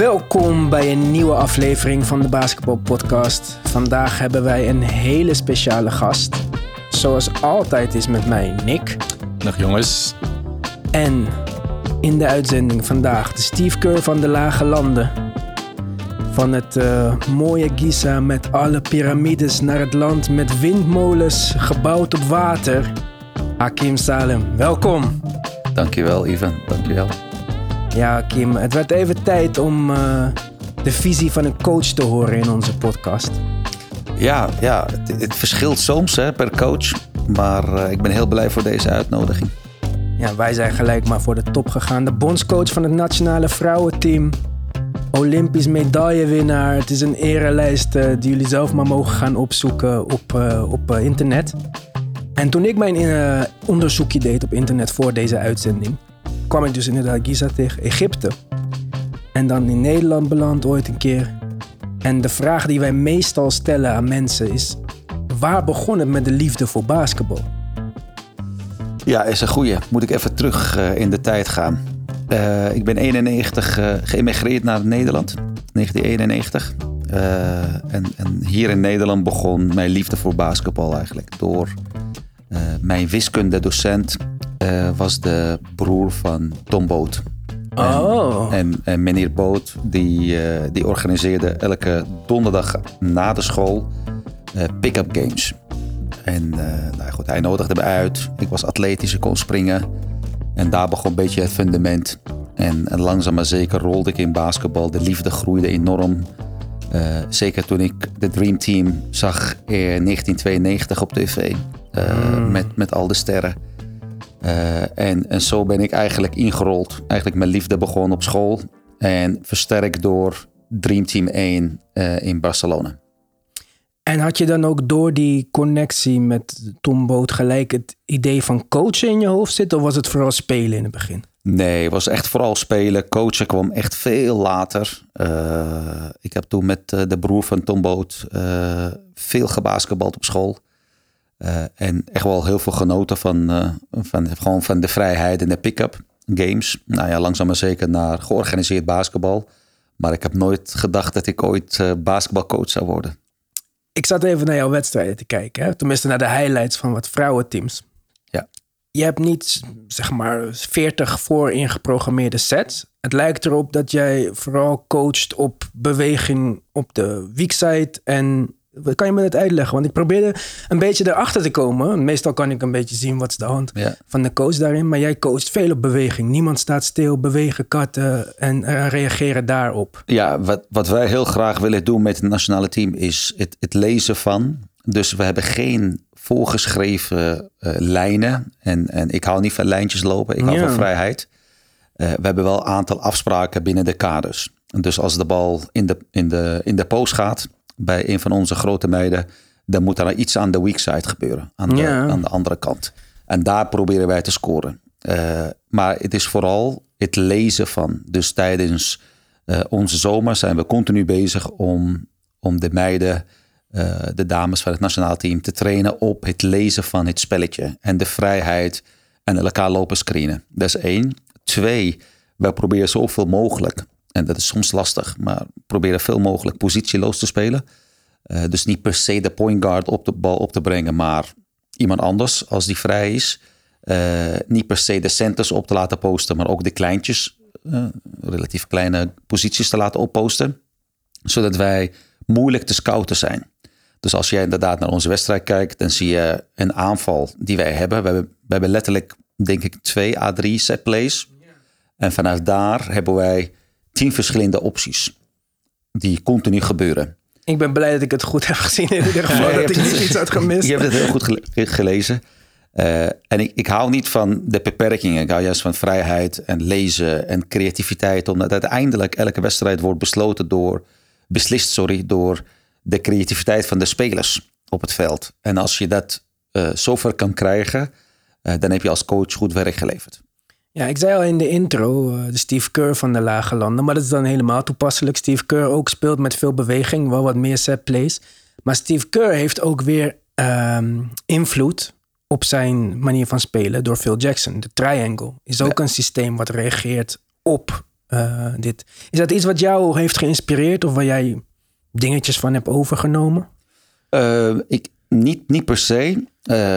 Welkom bij een nieuwe aflevering van de Basketball Podcast. Vandaag hebben wij een hele speciale gast. Zoals altijd is met mij Nick. Dag jongens. En in de uitzending vandaag de Steve Kerr van de Lage Landen. Van het uh, mooie Giza met alle piramides naar het land met windmolens gebouwd op water. Hakim Salem, welkom. Dankjewel Ivan, dankjewel. Ja, Kim, het werd even tijd om uh, de visie van een coach te horen in onze podcast. Ja, ja het, het verschilt soms hè, per coach. Maar uh, ik ben heel blij voor deze uitnodiging. Ja, wij zijn gelijk maar voor de top gegaan. De bondscoach van het nationale vrouwenteam. Olympisch medaillewinnaar. Het is een erelijst uh, die jullie zelf maar mogen gaan opzoeken op, op internet. En toen ik mijn onderzoekje deed op internet voor deze uitzending kwam ik dus inderdaad Giza tegen Egypte. En dan in Nederland beland ooit een keer. En de vraag die wij meestal stellen aan mensen is: waar begon het met de liefde voor basketbal? Ja, is een goeie. Moet ik even terug uh, in de tijd gaan. Uh, ik ben 91 uh, geëmigreerd naar Nederland, 1991. En, en, hier in Nederland begon mijn liefde voor basketbal eigenlijk. Door mijn wiskundedocent was de broer van Tom Boot. Oh. En, en, meneer Boot die, uh, die organiseerde elke donderdag na de school uh, pick-up games. En nou goed, hij nodigde me uit. Ik was atletisch, ik kon springen. En daar begon een beetje het fundament. En, en langzaam maar zeker rolde ik in basketbal. De liefde groeide enorm. zeker toen ik de Dream Team zag in 1992 op tv. Mm. met, met al de sterren. Uh, en, en zo ben ik eigenlijk ingerold. Eigenlijk mijn liefde begon op school. En versterkt door Dream Team 1 uh, in Barcelona. En had je dan ook door die connectie met Tom Boot gelijk het idee van coachen in je hoofd zitten? Of was het vooral spelen in het begin? Nee, het was echt vooral spelen. Coachen kwam echt veel later. Uh, ik heb toen met de broer van Tom Boot veel gebasketbald op school. Uh, en echt wel heel veel genoten van, uh, van, gewoon van de vrijheid en de pick-up games. Nou ja, langzaam maar zeker naar georganiseerd basketbal. Maar ik heb nooit gedacht dat ik ooit uh, basketbalcoach zou worden. Ik zat even naar jouw wedstrijden te kijken. Hè? Tenminste naar de highlights van wat vrouwenteams. Ja. Je hebt niet, zeg maar, 40 voor ingeprogrammeerde sets. Het lijkt erop dat jij vooral coacht op beweging op de weakside en kan je me dat uitleggen? Want ik probeerde een beetje erachter te komen. Meestal kan ik een beetje zien wat is de hand van de coach daarin. Maar jij coacht veel op beweging. Niemand staat stil, bewegen, katten en uh, reageren daarop. Ja, wat, wat wij heel graag willen doen met het nationale team is het, het lezen van. Dus we hebben geen voorgeschreven uh, lijnen. En, en ik hou niet van lijntjes lopen. Ik hou ja. van vrijheid. Uh, we hebben wel een aantal afspraken binnen de kaders. Dus als de bal in de, in de, in de post gaat bij een van onze grote meiden, dan moet er iets aan de weak side gebeuren, aan de, ja. aan de andere kant. En daar proberen wij te scoren. Uh, maar het is vooral het lezen van. Dus tijdens uh, onze zomer zijn we continu bezig om, om de meiden, uh, de dames van het nationaal team, te trainen op het lezen van het spelletje en de vrijheid en elkaar lopen screenen. Dat is één. Twee, we proberen zoveel mogelijk en dat is soms lastig, maar proberen veel mogelijk positieloos te spelen. Uh, dus niet per se de point guard op de bal op te brengen, maar iemand anders als die vrij is. Uh, niet per se de centers op te laten posten, maar ook de kleintjes, uh, relatief kleine posities te laten opposten. Zodat wij moeilijk te scouten zijn. Dus als jij inderdaad naar onze wedstrijd kijkt, dan zie je een aanval die wij hebben. We hebben, hebben letterlijk, denk ik, twee A3 set plays. En vanuit daar hebben wij tien verschillende opties die continu gebeuren. Ik ben blij dat ik het goed heb gezien in ieder geval, dat ik niet iets had gemist. Je hebt het heel goed gelezen. Uh, en ik, ik hou niet van de beperkingen. Ik hou juist van vrijheid en lezen en creativiteit. Omdat uiteindelijk elke wedstrijd wordt besloten door, beslist sorry, door de creativiteit van de spelers op het veld. En als je dat uh, zover kan krijgen, uh, dan heb je als coach goed werk geleverd. Ja, ik zei al in de intro, uh, de Steve Kerr van de Lage Landen. Maar dat is dan helemaal toepasselijk. Steve Kerr ook speelt met veel beweging, wel wat meer set plays. Maar Steve Kerr heeft ook weer um, invloed op zijn manier van spelen door Phil Jackson. De triangle is ook ja. een systeem wat reageert op eh, dit. Is dat iets wat jou heeft geïnspireerd of waar jij dingetjes van hebt overgenomen? Uh, ik, niet, niet per se.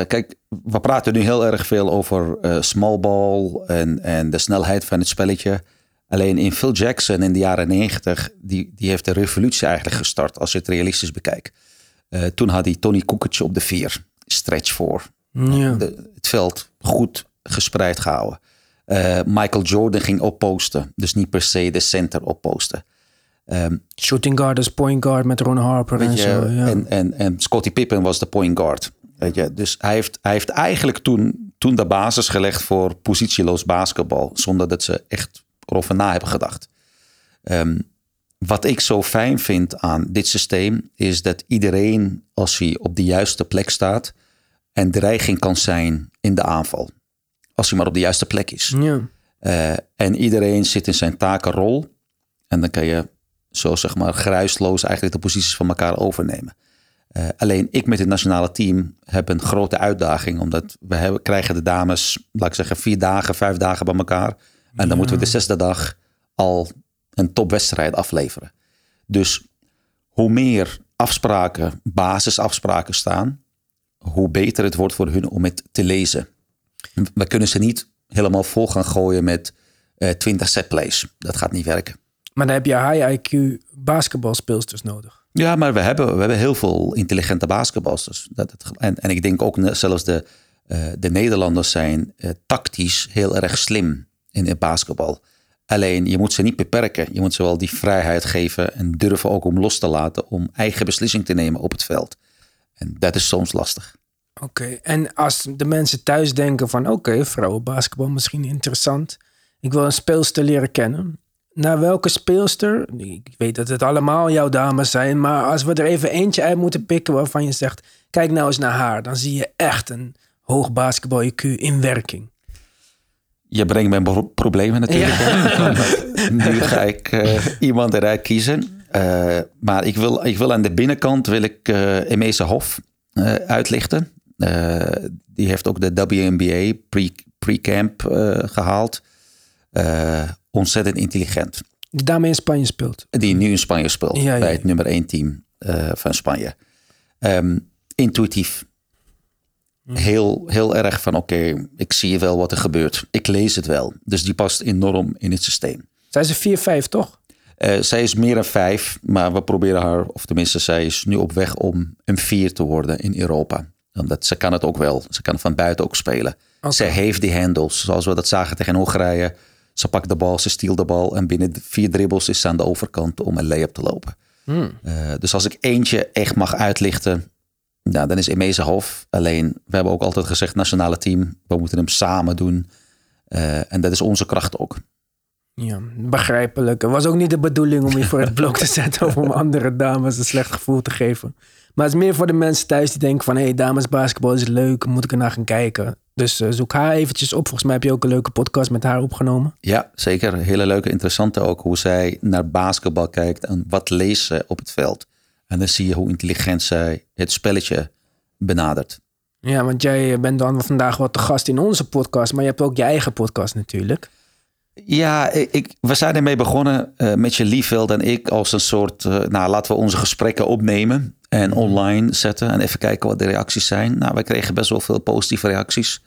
kijk, we praten nu heel erg veel over small ball en, en de snelheid van het spelletje. Alleen in Phil Jackson in de jaren 90, die, die heeft de revolutie eigenlijk gestart als je het realistisch bekijkt. toen had hij Tony Kukoc op de vier, stretch voor. Ja. het veld goed gespreid gehouden. Uh, Michael Jordan ging opposten. Dus niet per se de center opposten. Um, Shooting guard als point guard met Ron Harper en zo. Ja. En, en, en Scottie Pippen was de point guard. Weet je? Dus hij heeft, hij heeft eigenlijk toen, toen de basis gelegd voor positieloos basketbal. Zonder dat ze echt erover na hebben gedacht. Um, wat ik zo fijn vind aan dit systeem is dat iedereen, als hij op de juiste plek staat, en dreiging kan zijn in de aanval. Als hij maar op de juiste plek is. Ja. Uh, en iedereen zit in zijn takenrol. En dan kan je zo zeg maar geruisloos eigenlijk de posities van elkaar overnemen. Uh, alleen ik met het nationale team heb een grote uitdaging. Omdat we hebben, krijgen de dames, laat ik zeggen, vier dagen, vijf dagen bij elkaar. En dan moeten we de zesde dag al een topwedstrijd afleveren. Dus hoe meer afspraken, basisafspraken staan, hoe beter het wordt voor hun om het te lezen. We kunnen ze niet helemaal vol gaan gooien met uh, 20 setplays. Dat gaat niet werken. Maar dan heb je high IQ basketbalspeelsters nodig. Ja, maar we hebben, we hebben heel veel intelligente basketbalsters. Dat, en, en ik denk ook zelfs de, uh, de Nederlanders zijn uh, tactisch heel erg slim in het basketbal. Alleen je moet ze niet beperken. Je moet ze wel die vrijheid geven en durven ook om los te laten om eigen beslissing te nemen op het veld. En dat is soms lastig. Oké, en als de mensen thuis denken van oké, okay, vrouwenbasketbal misschien interessant. Ik wil een speelster leren kennen. Naar welke speelster? Ik weet dat het allemaal jouw dames zijn, maar als we er even eentje uit moeten pikken waarvan je zegt, kijk nou eens naar haar, dan zie je echt een hoog basketbal IQ in werking. Je brengt mijn problemen natuurlijk. Ja. nu ga ik uh, iemand eruit kiezen. Uh, maar ik wil, ik wil aan de binnenkant wil ik uh, Emese Hof uitlichten. die heeft ook de WNBA pre-camp pre gehaald. Ontzettend intelligent. Die dame in Spanje speelt. Die nu in Spanje speelt. Ja, ja, bij het nummer 1 team van Spanje. Um, intuïtief. Hm. Heel, heel erg van oké, okay, ik zie wel wat er gebeurt. Ik lees het wel. Dus die past enorm in het systeem. Zijn ze 4-5 toch? Uh, zij is meer dan vijf, maar we proberen haar, of tenminste, zij is nu op weg om een vier te worden in Europa. Omdat ze kan het ook wel. Ze kan van buiten ook spelen. Okay. Zij heeft die handles, zoals we dat zagen tegen Hongarije. Ze pakt de bal, ze stielt de bal en binnen vier dribbles is ze aan de overkant om een lay-up te lopen. Hmm. Uh, dus als ik eentje echt mag uitlichten, nou, dan is Emeze Hof. Alleen, we hebben ook altijd gezegd, nationale team, we moeten hem samen doen. Uh, en dat is onze kracht ook. Ja, begrijpelijk. Het was ook niet de bedoeling om je voor het blok te zetten of om andere dames een slecht gevoel te geven. Maar het is meer voor de mensen thuis die denken van... hé, hey, damesbasketbal is leuk, moet ik er naar gaan kijken. Dus uh, zoek haar eventjes op. Volgens mij heb je ook een leuke podcast met haar opgenomen. Ja, zeker. Hele leuke, interessante ook. Hoe zij naar basketbal kijkt en wat leest ze op het veld. En dan zie je hoe intelligent zij het spelletje benadert. Ja, want jij bent dan vandaag wat te gast in onze podcast. Maar je hebt ook je eigen podcast natuurlijk. Ja, ik, we zijn ermee begonnen uh, met je Liefveld en ik als een soort, uh, nou laten we onze gesprekken opnemen en online zetten en even kijken wat de reacties zijn. Nou, we kregen best wel veel positieve reacties.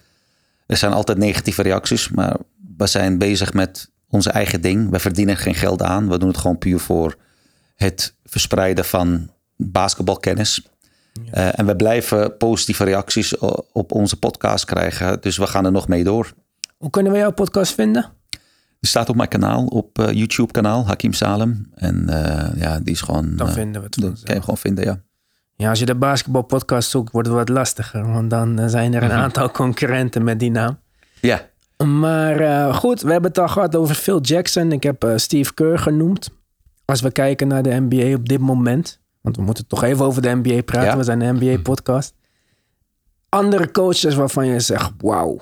Er zijn altijd negatieve reacties, maar we zijn bezig met onze eigen ding. We verdienen geen geld aan. We doen het gewoon puur voor het verspreiden van basketbalkennis. Ja. Uh, en we blijven positieve reacties op onze podcast krijgen. Dus we gaan er nog mee door. Hoe kunnen we jouw podcast vinden? Die staat op mijn kanaal, op uh, YouTube kanaal, Hakim Salem. En uh, ja, die is gewoon... Dan vinden we het. kan je gewoon vinden, ja. Ja, als je de basketbalpodcast zoekt, wordt het wat lastiger. Want dan zijn er een mhm. aantal concurrenten met die naam. Ja. Maar goed, we hebben het al gehad over Phil Jackson. Ik heb Steve Kerr genoemd. Als we kijken naar de NBA op dit moment. Want we moeten toch even over de NBA praten. We zijn een NBA-podcast. Andere coaches waarvan je zegt, wauw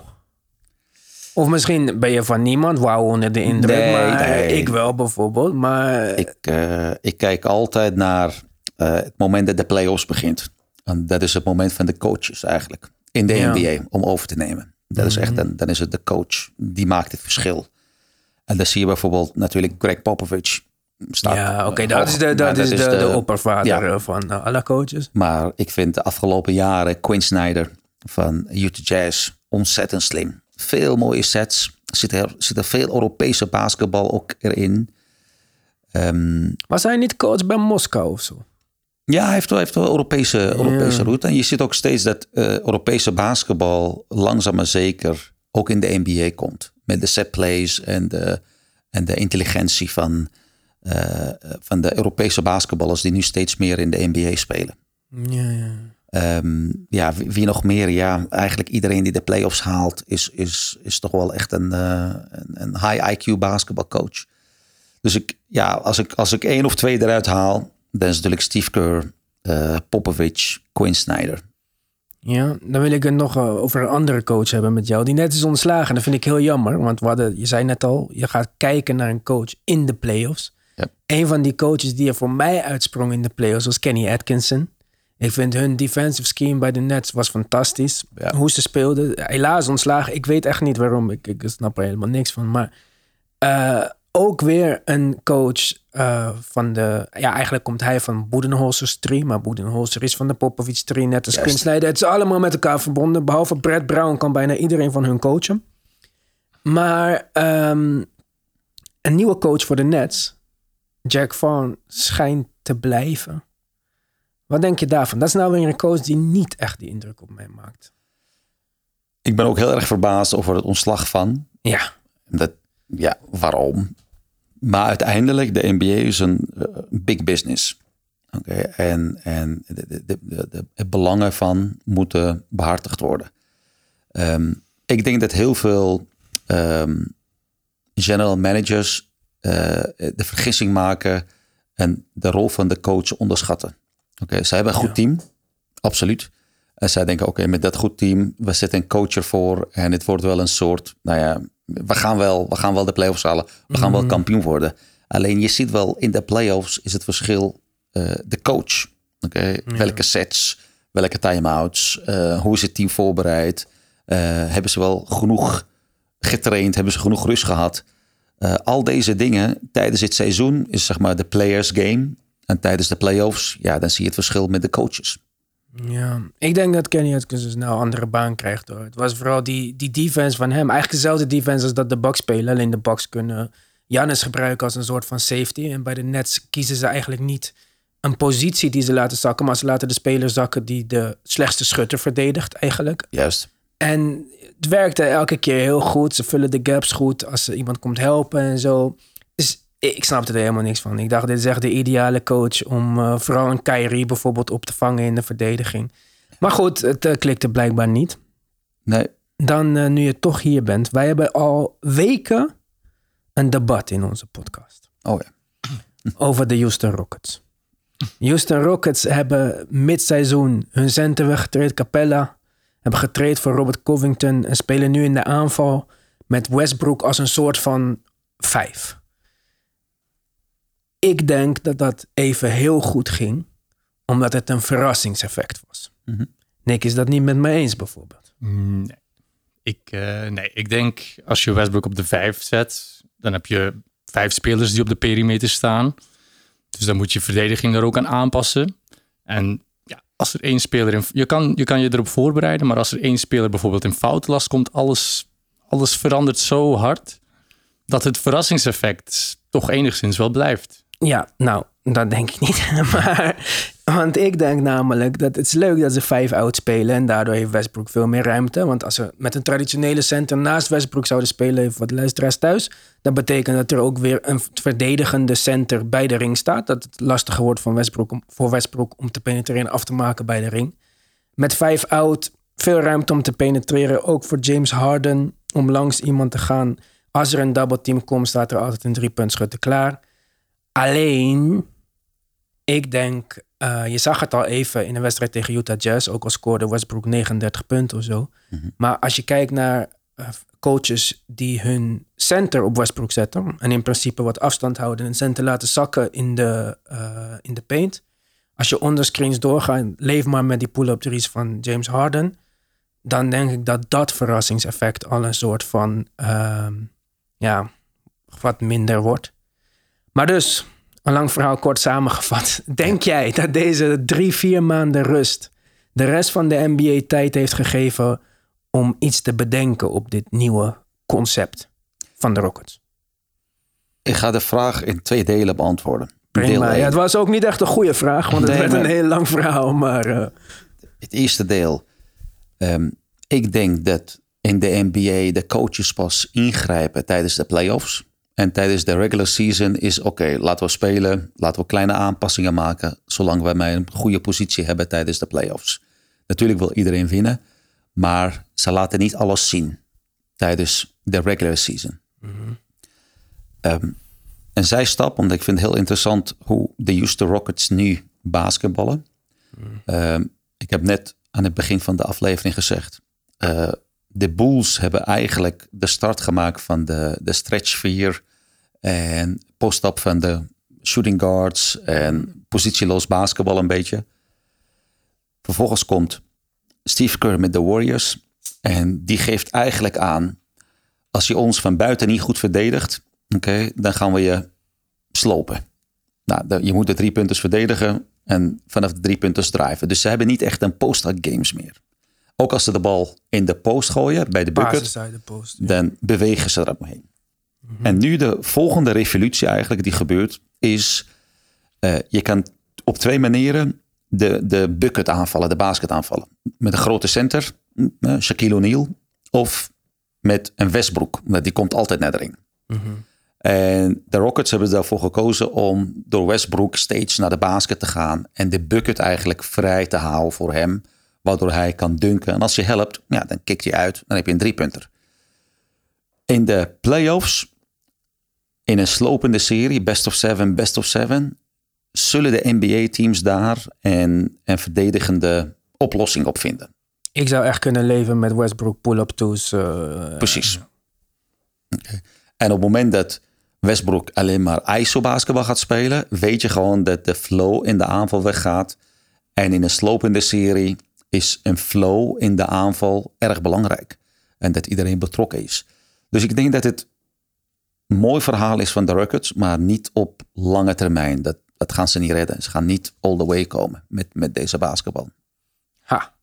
of misschien ben je van niemand wauw onder de indruk. Nee, maar nee. ik wel bijvoorbeeld. Maar... Ik, uh, ik kijk altijd naar uh, het moment dat de playoffs begint. En dat is het moment van de coaches eigenlijk. In de ja. NBA om over te nemen. Dat is echt, mhm. dan, dan is het de coach die maakt het verschil. En dan zie je bijvoorbeeld natuurlijk Greg Popovich. Staat, ja, oké, dat is de, dat, is de, de, oppervader van alle coaches. Maar ik vind de afgelopen jaren Quinn Snyder van Utah Jazz ontzettend slim. Veel mooie sets. Er zit er, zit er veel Europese basketbal ook erin. Um, Was hij niet coach bij Moskou of zo? Ja, hij heeft wel, heeft wel Europese, Europese route. En je ziet ook steeds dat uh, Europese basketbal langzaam maar zeker ook in de NBA komt. Met de set plays en de, en de intelligentie van, uh, van de Europese basketballers die nu steeds meer in de NBA spelen. Ja, ja. Um, ja, wie, nog meer? Ja, eigenlijk iedereen die de playoffs haalt, is, is, is toch wel echt een, uh, een high IQ basketbalcoach. Dus ik, ja, als ik, als ik één of twee eruit haal, dan is natuurlijk Steve Kerr, uh, Popovich, Quinn Snyder. Ja, dan wil ik het nog uh, over een andere coach hebben met jou, die net is ontslagen. Dat vind ik heel jammer, want we hadden, je zei net al, je gaat kijken naar een coach in de playoffs. Ja. Een van die coaches die er voor mij uitsprong in de playoffs was Kenny Atkinson. Ik vind hun defensive scheme bij de Nets was fantastisch. Hoe ze speelden. Helaas ontslagen. Ik weet echt niet waarom. Ik, ik snap er helemaal niks van. Maar uh, ook weer een coach uh, van de... Ja, eigenlijk komt hij van Boedenholzer's 3. Maar Boedenholzer is van de Popovic 3. Net als Snyder. Het is allemaal met elkaar verbonden. Behalve Brad Brown kan bijna iedereen van hun coachen. Maar um, een nieuwe coach voor de Nets... Jack Vaughn schijnt te blijven. Wat denk je daarvan? Dat is nou weer een coach die niet echt die indruk op mij maakt. Ik ben ook heel erg verbaasd over het ontslag van. Ja. Dat, ja, waarom? Maar uiteindelijk, de NBA is een uh, big business. Oké, en, en de, de, de, de, belangen van moeten behartigd worden. Um, ik denk dat heel veel um, general managers uh, de vergissing maken en de rol van de coach onderschatten. Oké, okay, zij hebben een goed team, absoluut. En zij denken, oké, met dat goed team, we zetten een coach ervoor en het wordt wel een soort, nou ja, we gaan wel, we gaan wel de playoffs halen, we gaan wel mhm. kampioen worden. Alleen je ziet wel in de playoffs is het verschil uh, de coach. Oké, welke sets, welke timeouts, uh, hoe is het team voorbereid, uh, hebben ze wel genoeg getraind, hebben ze genoeg rust gehad. al deze dingen tijdens het seizoen is zeg maar de players game. En tijdens de playoffs, ja, dan zie je het verschil met de coaches. Ja, ik denk dat Kenny Atkins dus nou een andere baan krijgt hoor. Het was vooral die, die defense van hem. Eigenlijk dezelfde defense als dat de Bucks spelen. Alleen de Bucks kunnen Jannes gebruiken als een soort van safety. En bij de Nets kiezen ze eigenlijk niet een positie die ze laten zakken. Maar ze laten de speler zakken die de slechtste schutter verdedigt eigenlijk. Juist. En het werkte elke keer heel goed. Ze vullen de gaps goed als er iemand komt helpen en zo. Ik snapte er helemaal niks van. Ik dacht, dit is echt de ideale coach om uh, vooral een Kyrie bijvoorbeeld op te vangen in de verdediging. Maar goed, het uh, klikte blijkbaar niet. Nee. Dan, uh, nu je toch hier bent. Wij hebben al weken een debat in onze podcast. Oh ja. Over de Houston Rockets. Houston Rockets hebben midseizoen hun center weggetraind, Capella. Hebben getraind voor Robert Covington en spelen nu in de aanval met Westbrook als een soort van vijf. Ik denk dat dat even heel goed ging, omdat het een verrassingseffect was. Mm Nick is dat niet met mij eens bijvoorbeeld. Nee. Ik, uh, nee, ik denk als je Westbrook op de vijf zet, dan heb je vijf spelers die op de perimeter staan. Dus dan moet je verdediging er ook aan aanpassen. En ja, als er één speler in. Je kan, je kan je erop voorbereiden, maar als er één speler bijvoorbeeld in foutenlast komt, alles, alles verandert zo hard dat het verrassingseffect toch enigszins wel blijft. Ja, nou, dat denk ik niet. maar, want ik denk namelijk dat het is leuk dat ze vijf oud spelen. En daardoor heeft Westbrook veel meer ruimte. Want als ze met een traditionele center naast Westbrook zouden spelen, voor de luisteraars thuis. Dat betekent dat er ook weer een verdedigende center bij de ring staat. Dat het lastiger wordt van Westbrook om, voor Westbrook om te penetreren en af te maken bij de ring. Met vijf oud, veel ruimte om te penetreren. Ook voor James Harden om langs iemand te gaan. Als er een double team komt, staat er altijd een drie punt schutter klaar. Alleen, ik denk, uh, je zag het al even in de wedstrijd tegen Utah Jazz, ook al scoorde Westbrook 39 punten of zo. Mhm. Maar als je kijkt naar uh, coaches die hun center op Westbrook zetten en in principe wat afstand houden en center laten zakken in de, uh, in de paint. Als je onder screens doorgaat, leef maar met die pull-up threes van James Harden. Dan denk ik dat dat verrassingseffect al een soort van, ja, wat minder wordt. Maar dus, een lang verhaal kort samengevat. Denk jij dat deze drie, vier maanden rust de rest van de NBA tijd heeft gegeven om iets te bedenken op dit nieuwe concept van de Rockets? Ik ga de vraag in twee delen beantwoorden. Prima. Ja, het was ook niet echt een goede vraag, want het werd een heel lang verhaal. Maar, uh... Het eerste deel. Um, ik denk dat in de NBA de coaches pas ingrijpen tijdens de playoffs. En tijdens de regular season is oké, laten we spelen, laten we kleine aanpassingen maken, zolang we maar een goede positie hebben tijdens de playoffs. Natuurlijk wil iedereen winnen, maar ze laten niet alles zien tijdens de regular season. Mm -hmm. een zijstap, omdat ik vind het heel interessant hoe de Houston Rockets nu basketballen. Mm. ik heb net aan het begin van de aflevering gezegd, uh, de Bulls hebben eigenlijk de start gemaakt van de, de stretch 4 en post-up van de shooting guards en positieloos basketbal een beetje. Vervolgens komt Steve Kerr met de Warriors en die geeft eigenlijk aan, als je ons van buiten niet goed verdedigt, oké, dan gaan we je slopen. Nou, je moet de drie punten verdedigen en vanaf de drie punten drijven. Dus ze hebben niet echt een post-up games meer. Ook als ze de bal in de post gooien, bij de bucket, dan bewegen ze eromheen. Mm En nu de volgende revolutie eigenlijk die gebeurt, is uh, je kan op twee manieren de, de bucket aanvallen, de basket aanvallen. Met een grote center, uh, Shaquille O'Neal, of met een Westbrook, die komt altijd naar de ring. Mm En de Rockets hebben daarvoor gekozen om door Westbrook steeds naar de basket te gaan en de bucket eigenlijk vrij te houden voor hem waardoor hij kan dunken. En als je helpt, ja, dan kikt hij uit. Dan heb je een driepunter. In de playoffs, in een slopende serie, best of seven, best of seven, zullen de NBA-teams daar een, een verdedigende oplossing op vinden. Ik zou echt kunnen leven met Westbrook pull-up twos. Uh, Precies. En op het moment dat Westbrook alleen maar ISO-basketbal gaat spelen, weet je gewoon dat de flow in de aanval weggaat. En in een slopende serie is een flow in de aanval erg belangrijk. En dat iedereen betrokken is. Dus ik denk dat het een mooi verhaal is van de Rockets, maar niet op lange termijn. Dat, dat gaan ze niet redden. Ze gaan niet all the way komen met, met deze basketbal. Ha.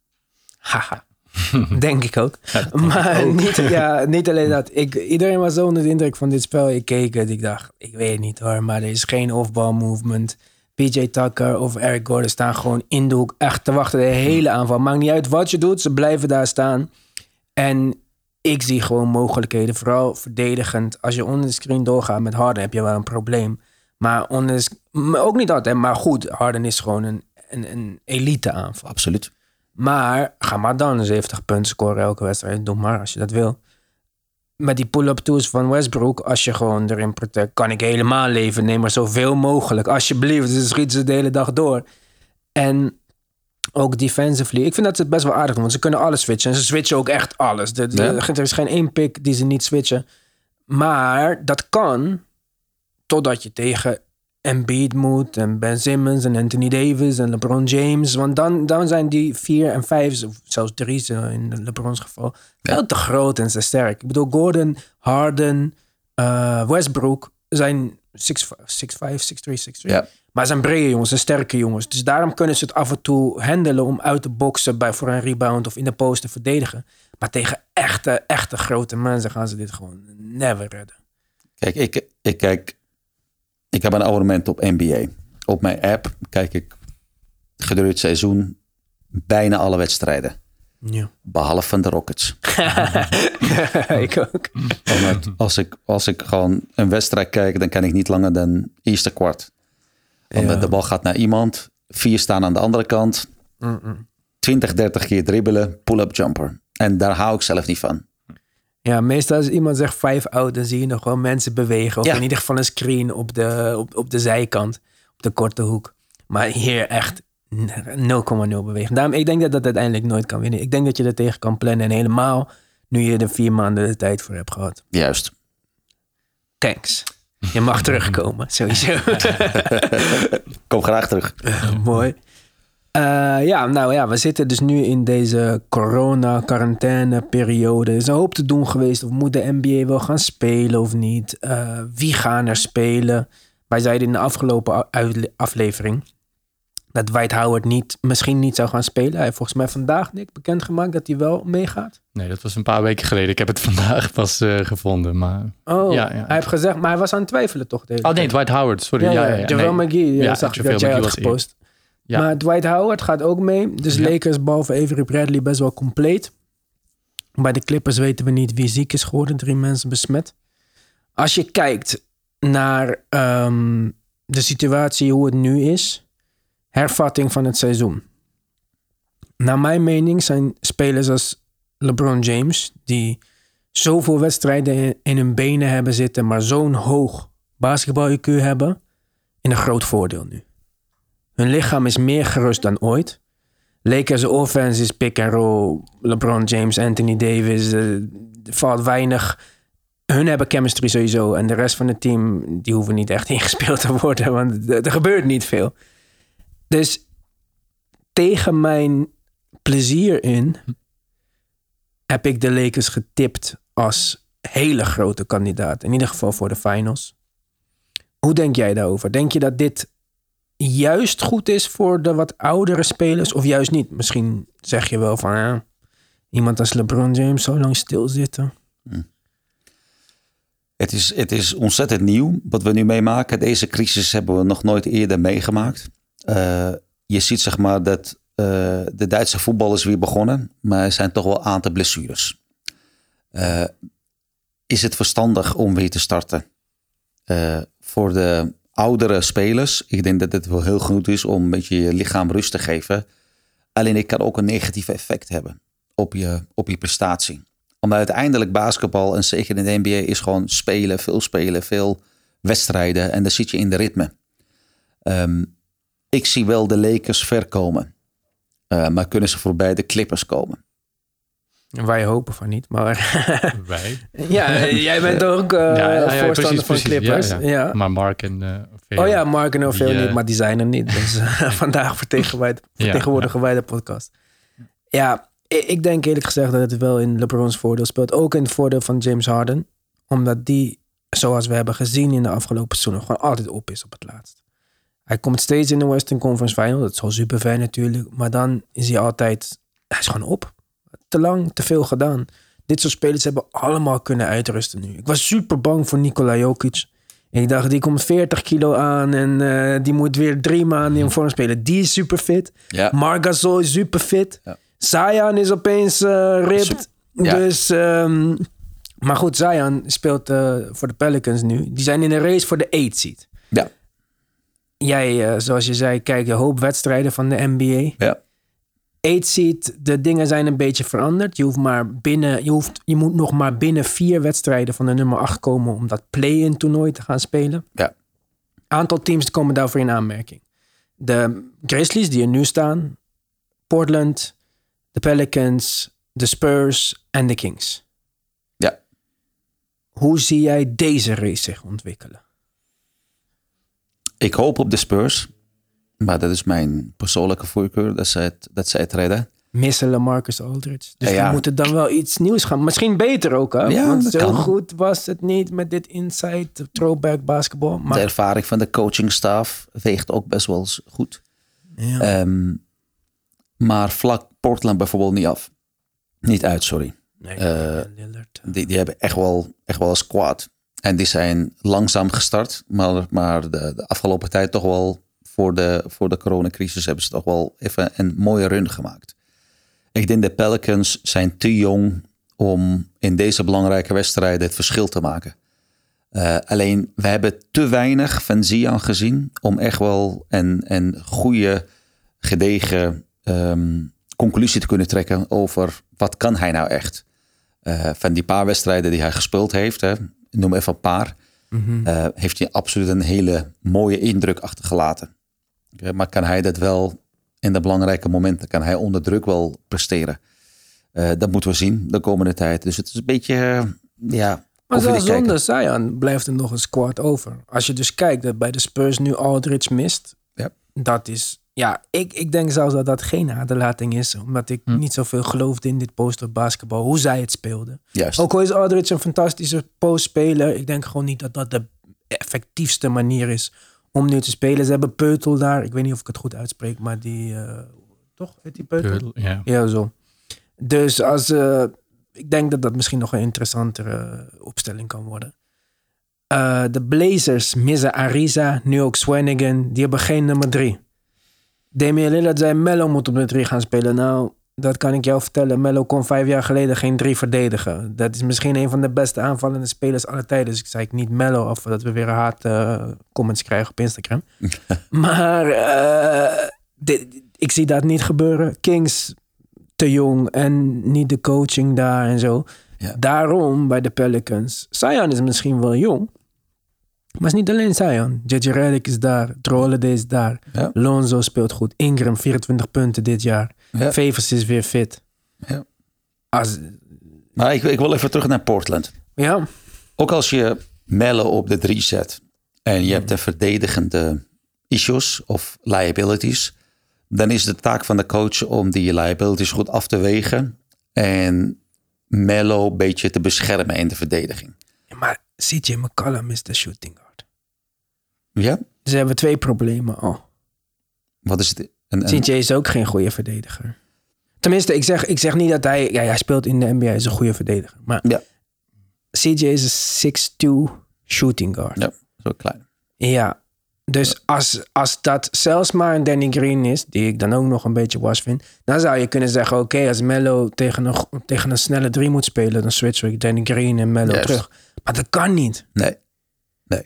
Haha. denk ik ook. maar Niet, ja, niet alleen dat. Ik, iedereen was zo onder de indruk van dit spel. Ik keek het. Ik dacht, ik weet niet hoor, maar er is geen off-ball movement. PJ Tucker of Eric Gordon staan gewoon in de hoek echt te wachten. De hele aanval. Maakt niet uit wat je doet, ze blijven daar staan. En ik zie gewoon mogelijkheden, vooral verdedigend. Als je onder de screen doorgaat met Harden, heb je wel een probleem. Maar onder ook niet altijd, maar goed, Harden is gewoon een, een, een elite aanval. Absoluut. Maar ga maar dan 70 punten scoren elke wedstrijd. Doe maar als je dat wil met die pull-up tools van Westbrook, als je gewoon erin protect, kan ik helemaal leven. Neem maar zoveel mogelijk. Alsjeblieft, dus schieten ze de hele dag door. En ook defensively. Ik vind dat ze het best wel aardig doen, want ze kunnen alles switchen. En ze switchen ook echt alles. De, Er is geen één pick die ze niet switchen. Maar dat kan totdat je tegen Embiid moet en Ben Simmons en Anthony Davis en LeBron James. Want dan, dan zijn die vier en vijf, of zelfs drie in LeBron's geval, veel te groot en te sterk. Ik bedoel, Gordon, Harden, uh, Westbrook zijn 6'5, 6'3, 6'3. Ja. Maar zijn brede jongens en sterke jongens. Dus daarom kunnen ze het af en toe handelen om uit te boksen bij voor een rebound of in de post te verdedigen. Maar tegen echte, echte grote mensen gaan ze dit gewoon never redden. Kijk, ik, ik kijk ik heb een abonnement op NBA. Op mijn app kijk ik gedurende het seizoen bijna alle wedstrijden. Ja. Behalve van de Rockets. ik ook. als, ik, als ik gewoon een wedstrijd kijk, dan kan ik niet langer dan eerste kwart. Omdat de bal gaat naar iemand, vier staan aan de andere kant. Mm -mm. 20, 30 keer dribbelen, pull-up jumper. En daar hou ik zelf niet van. Ja, meestal als iemand zegt vijf out, dan zie je nog wel mensen bewegen. Of in ieder geval een screen op de, op, op de zijkant, op de korte hoek. Maar hier echt 0,0 bewegen. Daarom, ik denk dat dat uiteindelijk nooit kan winnen. Ik denk dat je er tegen kan plannen. En helemaal nu je er vier maanden de tijd voor hebt gehad. Juist. Thanks. Je mag terugkomen, sowieso. Kom graag terug. mooi. Uh, ja, nou ja, we zitten dus nu in deze corona-quarantaine-periode. Er is een hoop te doen geweest. Of moet de NBA wel gaan spelen of niet? Uh, wie gaan er spelen? Wij zeiden in de afgelopen aflevering dat Dwight Howard niet, misschien niet zou gaan spelen. Hij heeft volgens mij vandaag, Nick, bekendgemaakt dat hij wel meegaat. Nee, dat was een paar weken geleden. Ik heb het vandaag pas uh, gevonden. Maar... Oh, ja, ja, hij heeft gezegd, maar hij was aan het twijfelen toch? Oh nee, Dwight Howard, sorry. Ja, ja, ja, nee. McGee, ja, zag ik dat jij had gepost. Maar Dwight Howard gaat ook mee. Dus Lakers behalve Avery Bradley best wel compleet. Bij de Clippers weten we niet wie ziek is geworden. Drie mensen besmet. Als je kijkt naar um, de situatie hoe het nu is hervatting van het seizoen. Naar mijn mening zijn spelers als LeBron James, die zoveel wedstrijden in hun benen hebben zitten, maar zo'n hoog basketbal hebben, in een groot voordeel nu. Hun lichaam is meer gerust dan ooit. Lakers offense is pick and roll. LeBron James, Anthony Davis. Er valt weinig. Hun hebben chemistry sowieso. En de rest van het team, die hoeven niet echt ingespeeld te worden. Want er gebeurt niet veel. Dus tegen mijn plezier in heb ik de Lakers getipt als hele grote kandidaat. In ieder geval voor de finals. Hoe denk jij daarover? Denk je dat dit juist goed is voor de wat oudere spelers of juist niet? Misschien zeg je wel van ja, iemand als LeBron James zo lang stilzitten. Hm. Het is, het is ontzettend nieuw wat we nu meemaken. Deze crisis hebben we nog nooit eerder meegemaakt. Uh, je ziet zeg maar dat uh, de Duitse voetbal is weer begonnen, maar er zijn toch wel een aantal blessures. Uh, is het verstandig om weer te starten? voor de oudere spelers, ik denk dat het wel heel goed is om een beetje je lichaam rust te geven. Alleen het kan ook een negatief effect hebben op je, op je prestatie. Omdat uiteindelijk basketbal, en zeker in de NBA, is gewoon spelen, veel spelen, veel wedstrijden. En dan zit je in de ritme. Um, ik zie wel de Lakers ver komen. Uh, maar kunnen ze voorbij de Clippers komen? Wij hopen van niet, maar... Wij? ja, jij bent ook uh, ja, voorstander van Clippers. Ja, Maar Mark en uh, Oh ja, Mark en Ophelia niet, maar die zijn er niet. Dus vandaag vertegenwoordigen wij de podcast. Ja, ik denk eerlijk gezegd dat het wel in LeBron's voordeel speelt. Ook in het voordeel van James Harden. Omdat die, zoals we hebben gezien in de afgelopen seizoen, gewoon altijd op is op het laatst. Hij komt steeds in de Western Conference Final. Dat is al super fijn natuurlijk. Maar dan is hij altijd... Hij is gewoon op. Te lang, te veel gedaan. Dit soort spelers hebben allemaal kunnen uitrusten nu. Ik was super bang voor Nikola Jokic. Ik dacht, die komt 40 kilo aan en uh, die moet weer drie maanden in vorm spelen. Die is super fit. Ja. Margasol is super fit. Ja. Zion is opeens uh, ripped. Dus, um, maar goed, Zion speelt uh, voor de Pelicans nu. Die zijn in een race voor de 8 seed. Ja jij, uh, zoals je zei, kijkt een hoop wedstrijden van de NBA. Ja. Eight seed, de dingen zijn een beetje veranderd. Je, hoeft maar binnen, je, hoeft, je moet nog maar binnen vier wedstrijden van de nummer 8 komen om dat play-in toernooi te gaan spelen. Ja. Aantal teams komen daarvoor in aanmerking. De Grizzlies die er nu staan, Portland, de Pelicans, de Spurs en de Kings. Ja. Hoe zie jij deze race zich ontwikkelen? Ik hoop op de Spurs. Maar dat is mijn persoonlijke voorkeur dat zij het, dat zij het redden. Missen Marcus Aldridge. Dus ja, we moeten dan wel iets nieuws gaan. Misschien beter ook, hè? Ja, Want zo goed was het niet met dit inside throwback basketbal. Maar... De ervaring van de coachingstaf weegt ook best wel goed. Ja. Um, maar vlak Portland bijvoorbeeld niet af. Niet uit, sorry. Nee, uh, die, die hebben echt wel, echt wel een squad. En die zijn langzaam gestart, maar, maar de, de, afgelopen tijd toch wel voor de, voor de coronacrisis hebben ze toch wel even een mooie run gemaakt. Ik denk de Pelicans zijn te jong om in deze belangrijke wedstrijden het verschil te maken. Uh, alleen, we hebben te weinig van Zian gezien om echt wel een, een goede, gedegen um, conclusie te kunnen trekken over wat kan hij nou echt. Uh, van die paar wedstrijden die hij gespeeld heeft, hè, noem even een paar, mm heeft hij absoluut een hele mooie indruk achtergelaten. Maar kan hij dat wel in de belangrijke momenten, kan hij onder druk wel presteren? Uh, dat moeten we zien de komende tijd. Dus het is een beetje, uh, ja... Maar zelfs zonder Zion blijft er nog een squad over. Als je dus kijkt dat bij de Spurs nu Aldridge mist, ja. dat is ja, ik, ik denk zelfs dat dat geen aderlating is. Omdat ik Hm. niet zoveel geloofde in dit poster basketbal. Hoe zij het speelden. Juist. Ook al is Aldridge een fantastische postspeler. Ik denk gewoon niet dat dat de effectiefste manier is om nu te spelen. Ze hebben Peutel daar. Ik weet niet of ik het goed uitspreek. Maar die... eh, toch? Heet die Peutel? Ja. Ja, zo. Dus als, eh, ik denk dat dat misschien nog een interessantere opstelling kan worden. Eh, de Blazers missen Ariza, nu ook Swanigan. Die hebben geen nummer drie. Damian Lillard zei Mello moet op de drie gaan spelen. Nou, dat kan ik jou vertellen. Mello kon vijf jaar geleden geen drie verdedigen. Dat is misschien een van de beste aanvallende spelers aller tijden. Dus ik zei ik niet Mello af dat we weer haat eh, comments krijgen op Instagram. maar eh, dit- ik zie dat niet gebeuren. Kings te jong en niet de coaching daar en zo. Ja. Daarom bij de Pelicans. Zion is misschien wel jong. Maar het is niet alleen Zion. JJ Redick is daar. Holiday is daar. Ja. Lonzo speelt goed. Ingram 24 punten dit jaar. Ja. Favors is weer fit. Ja. Als, Maar ik, ik wil even terug naar Portland. ja, Ook als je Melle op de drie zet en je hebt de verdedigende issues of liabilities, dan is de taak van de coach om die liabilities goed af te wegen en Mello een beetje te beschermen in de verdediging. maar CJ McCollum is de shooting guard. Ja? Ze hebben twee problemen al. Wat is het? CJ is ook geen goede verdediger. Tenminste, ik zeg, ik zeg niet dat hij... Ja, hij speelt in de NBA, is een goede verdediger. Maar Ja. CJ is een 6'2 shooting guard. Ja, zo klein. Ja, dus als, als dat zelfs maar een Danny Green is, die ik dan ook nog een beetje was vind, dan zou je kunnen zeggen: oké, als Mello tegen een, tegen een snelle drie moet spelen, dan switch ik Danny Green en Mello terug. Maar dat kan niet. Nee. Nee.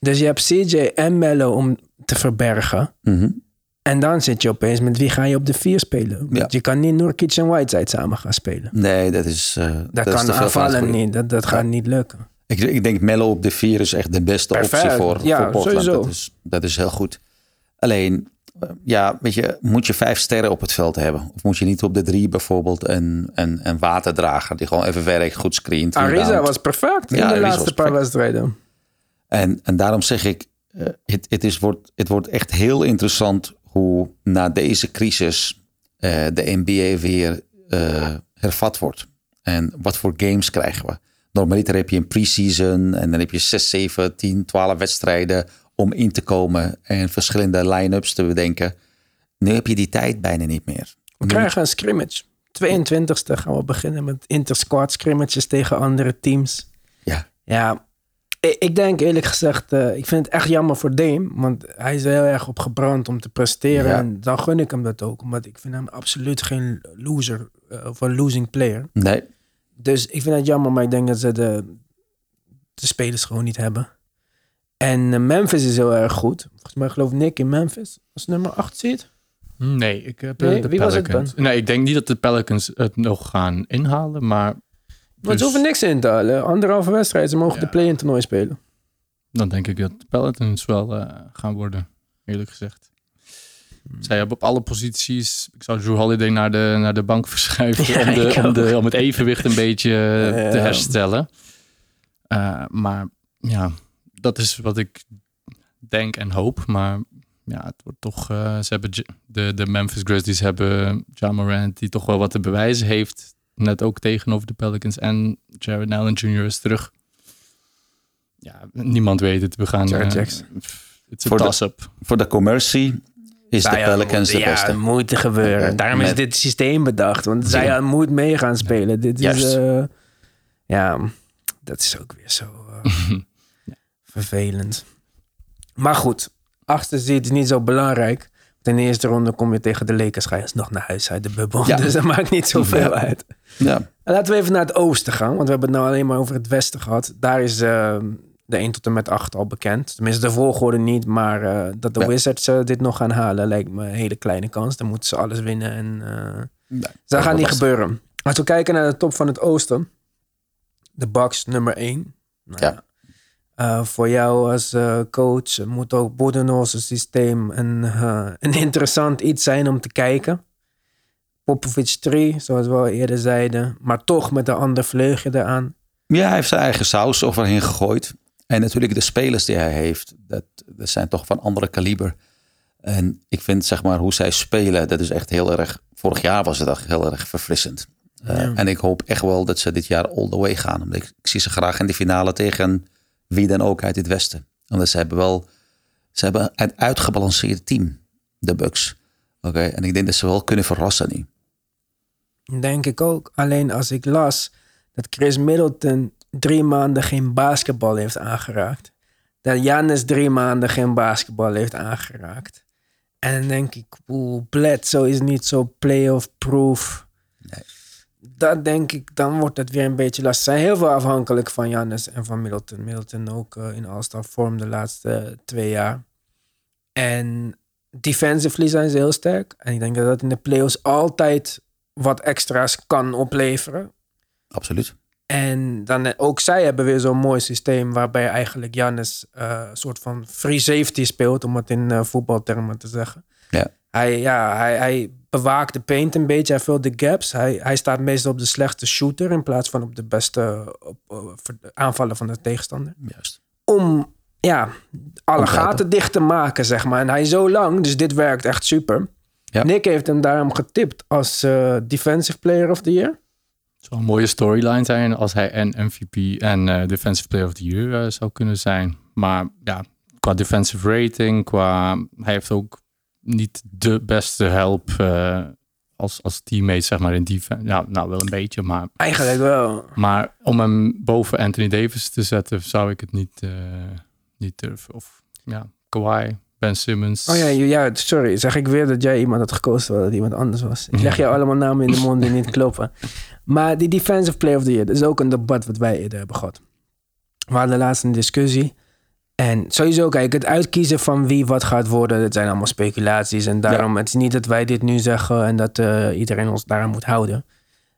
Dus je hebt CJ en Mello om te verbergen. Mhm. En dan zit je opeens met wie ga je op de vier spelen. Want Ja. Je kan niet Nurkic en Whiteside samen gaan spelen. Nee, dat is. eh, Dat, is kan aanvallen goede. niet. Dat, dat gaat niet lukken. Ik, ik denk Mello op de vier is echt de beste Perfect. optie voor, Ja, voor Portland. sowieso. Dat is, dat is heel goed. Alleen, eh, ja, weet je, moet je vijf sterren op het veld hebben? Of moet je niet op de drie bijvoorbeeld een, een, een waterdrager die gewoon even werkt, goed screent. Ariza was perfect in Ja, de Ariza laatste paar wedstrijden. En, en daarom zeg ik, eh, het, het, is, wordt, het wordt echt heel interessant hoe na deze crisis eh, de NBA weer eh, hervat wordt. En wat voor games krijgen we? Normaliter heb je een preseason en dan heb je 6, 7, 10, 12 wedstrijden om in te komen en verschillende line-ups te bedenken. Nu heb je die tijd bijna niet meer. We krijgen een scrimmage. 22e gaan we beginnen met inter-squad scrimmages tegen andere teams. Ja, Ja, ik, ik denk eerlijk gezegd, eh, ik vind het echt jammer voor Dame. Want hij is er heel erg op gebrand om te presteren. Ja. En dan gun ik hem dat ook. Omdat ik vind hem absoluut geen loser eh, of een losing player. nee, Dus ik vind het jammer, maar ik denk dat ze de, de spelers gewoon niet hebben. En eh, Memphis is heel erg goed. Volgens mij geloof Nick in Memphis als nummer 8 ziet. Nee, ik heb Nee, de wie was het Pelicans. Nee, ik denk niet dat de Pelicans het nog gaan inhalen, maar Maar Dus- ze hoeven niks in te halen. Anderhalve wedstrijd. Ze mogen Ja. de play-in toernooi spelen. dan denk ik dat de Pelicans wel eh, gaan worden, eerlijk gezegd. Zij hebben op alle posities. Ik zou Drew Holiday naar de, naar de bank verschuiven Ja, om, de, om, ook. de, om het evenwicht een beetje te Ja. herstellen. Eh, maar ja, dat is wat ik denk en hoop. Maar ja, het wordt toch. eh, ze hebben de, de Memphis Grizzlies hebben John Morant, die toch wel wat te bewijzen heeft. Net ook tegenover de Pelicans. En Jared Allen Jr. is terug. Ja, niemand weet het. We gaan. Jared eh, Jackson. Het is een Voor de- toss-up. voor de commercie is de Zion Pelicans de beste. Ja, moet gebeuren. Daarom is met- dit systeem bedacht. Want zij Ja. moet mee gaan spelen. Dit is... Eh, ja, dat is ook weer zo eh, vervelend. Maar goed. Achtste zit is niet zo belangrijk. De eerste ronde kom je tegen de Lakers. Ga je nog naar huis uit de bubbel. Ja. Dus dat maakt niet zoveel Ja. uit. Ja, En Laten we even naar het oosten gaan. Want we hebben het nou alleen maar over het westen gehad. Daar is eh, de 1 tot en met 8 al bekend. Tenminste, de volgorde niet. Maar eh, dat de. Wizards eh, dit nog gaan halen lijkt me een hele kleine kans. Dan moeten ze alles winnen. En Nee, dat dat gaat niet gebeuren. Als we kijken naar de top van het oosten. De Bucks nummer 1. Nou, Ja. voor jou als coach moet ook Boedenholz's systeem een, een interessant iets zijn om te kijken. Popovic 3, zoals we al eerder zeiden. Maar toch met een ander vleugje eraan. Ja, hij heeft zijn eigen saus overheen gegooid. En natuurlijk de spelers die hij heeft, dat, dat zijn toch van andere kaliber. En ik vind zeg maar hoe zij spelen, dat is echt heel erg. Vorig jaar was het echt heel erg verfrissend. Uh, En ik hoop echt wel dat ze dit jaar all the way gaan. Omdat ik, ik, zie ze graag in de finale tegen wie dan ook uit het Westen. Omdat ze hebben wel, ze hebben een uitgebalanceerd team, de Bucks. Oké, en ik denk dat ze wel kunnen verrassen nu. Denk ik ook. Alleen als ik las dat Chris Middleton drie maanden geen basketbal heeft aangeraakt. Dat Janis drie maanden geen basketbal heeft aangeraakt. En dan denk ik, oeh, Bledsoe is niet zo playoff proof. Nee. Dat denk ik, dan wordt het weer een beetje lastig. Ze zijn heel veel afhankelijk van Janis en van Middleton. Middleton ook uh, in All-Star vorm de laatste twee jaar. En defensively zijn ze heel sterk. En ik denk dat dat in de playoffs altijd wat extra's kan opleveren. Absoluut. En dan ook zij hebben weer zo'n mooi systeem waarbij eigenlijk Jannes uh, een soort van free safety speelt, om het in uh, voetbaltermen te zeggen. Ja. Hij, ja, hij, hij bewaakt de paint een beetje, hij vult de gaps. Hij, hij staat meestal op de slechte shooter in plaats van op de beste op, aanvallen van de tegenstander. Juist. Om ja, alle gaten dicht te maken, zeg maar. En hij is zo lang, dus dit werkt echt super. Ja. Nick heeft hem daarom getipt als uh, Defensive Player of the Year. Het zou een mooie storyline zijn als hij en MVP en uh, Defensive Player of the Year uh, zou kunnen zijn. Maar ja, qua defensive rating, qua... Hij heeft ook niet de beste help als, als teammate, zeg maar, in defense. Ja, nou, wel een beetje, maar... Eigenlijk wel. Maar om hem boven Anthony Davis te zetten, zou ik het niet, niet durven. Of ja, Kawhi, Ben Simmons. Oh ja, ja, sorry. Zeg ik weer dat jij iemand had gekozen terwijl het iemand anders was. Ik leg jou allemaal namen in de mond die niet kloppen. Maar die Defensive Player of the Year, dat is ook een debat wat wij eerder hebben gehad. We hadden laatst een discussie. En sowieso, kijk, het uitkiezen van wie wat gaat worden, dat zijn allemaal speculaties. En daarom, het is niet dat wij dit nu zeggen en dat uh, iedereen ons daaraan moet houden.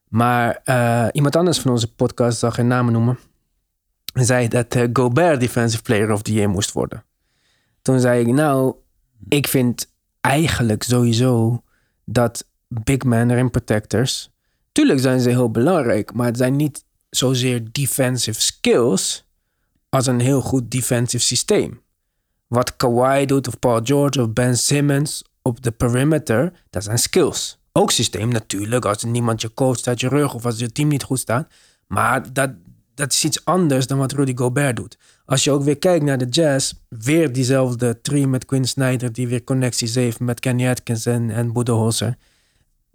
Maar uh, iemand anders van onze podcast, zal geen namen noemen, zei dat uh, Gobert Defensive Player of the Year moest worden. Toen zei ik, nou, ik vind eigenlijk sowieso dat big men rim protectors, tuurlijk zijn ze heel belangrijk, maar het zijn niet zozeer defensive skills als een heel goed defensive systeem. Wat Kawhi doet of Paul George of Ben Simmons op de perimeter, dat zijn skills. Ook systeem natuurlijk, als niemand je coacht uit je rug of als je team niet goed staat. Maar dat, dat is iets anders dan wat Rudy Gobert doet. Als je ook weer kijkt naar de Jazz, weer diezelfde trio met Quinn Snyder, die weer connecties heeft met Kenny Atkins en, en Budenholzer.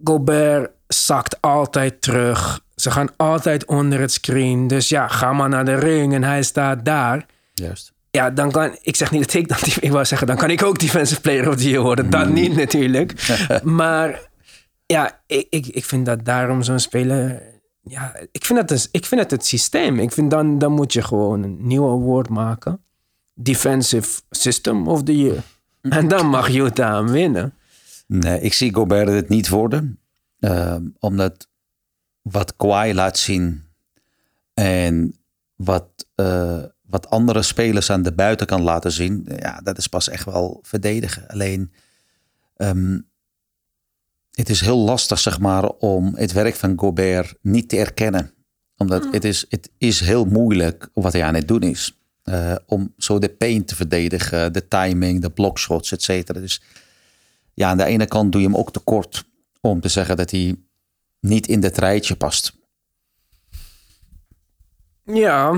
Gobert zakt altijd terug. Ze gaan altijd onder het screen. Dus ja, ga maar naar de ring en hij staat daar. Juist. Ja, dan kan ik zeg niet dat ik dat. Ik wou zeggen, dan kan ik ook defensive player of the year worden. Dat mm. niet natuurlijk. maar ja, ik, ik, ik vind dat daarom zo'n speler ja, ik vind, het, dus, ik vind het het systeem. Ik vind dan, dan moet je gewoon een nieuw award maken. Defensive System of the Year. En dan mag Utah winnen. Nee, ik zie Gobert het niet worden. Uh, omdat wat Kawhi laat zien en wat, uh, wat andere spelers aan de buiten kan laten zien, ja, dat is pas echt wel verdedigen. Alleen um, het is heel lastig, zeg maar, om het werk van Gobert niet te erkennen. Omdat mm. het, is, het is heel moeilijk wat hij aan het doen is. Uh, om zo de paint te verdedigen, de timing, de blockshots, et cetera. Dus ja, aan de ene kant doe je hem ook tekort om te zeggen dat hij niet in dit rijtje past. Ja,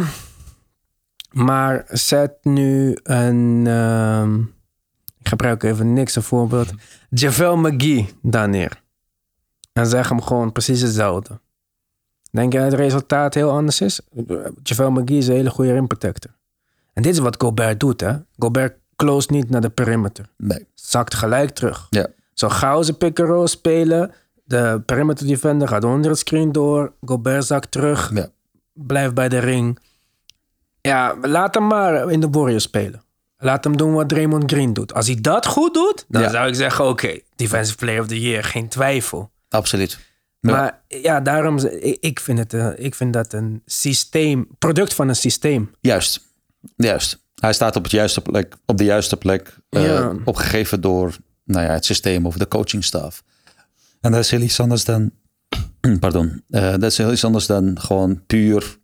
maar zet nu een. Uh, ik gebruik even niks een voorbeeld. Javel McGee daar neer. En zeg hem gewoon precies hetzelfde. Denk je dat het resultaat heel anders is? Javel McGee is een hele goede rim protector. En dit is wat Gobert doet, hè? Gobert close niet naar de perimeter. Nee. Zakt gelijk terug. Ja. Zo gauw ze pick and roll spelen, de perimeter defender gaat onder het screen door. Gobert zakt terug. Ja. Blijft bij de ring. Ja, laat hem maar in de Warriors spelen. Laat hem doen wat Draymond Green doet. Als hij dat goed doet, dan zou ik zeggen: oké, Defensive Player of the Year, geen twijfel. Absoluut. Maar ja, daarom, ik vind, het, eh, ik vind dat een systeem, product van een systeem. Juist, juist. Hij staat op, het juiste plek, op de juiste plek, uh, opgegeven door nou ja, het systeem of de coachingstaf. En dat is heel iets anders dan, pardon, uh, dat is heel iets anders dan gewoon puur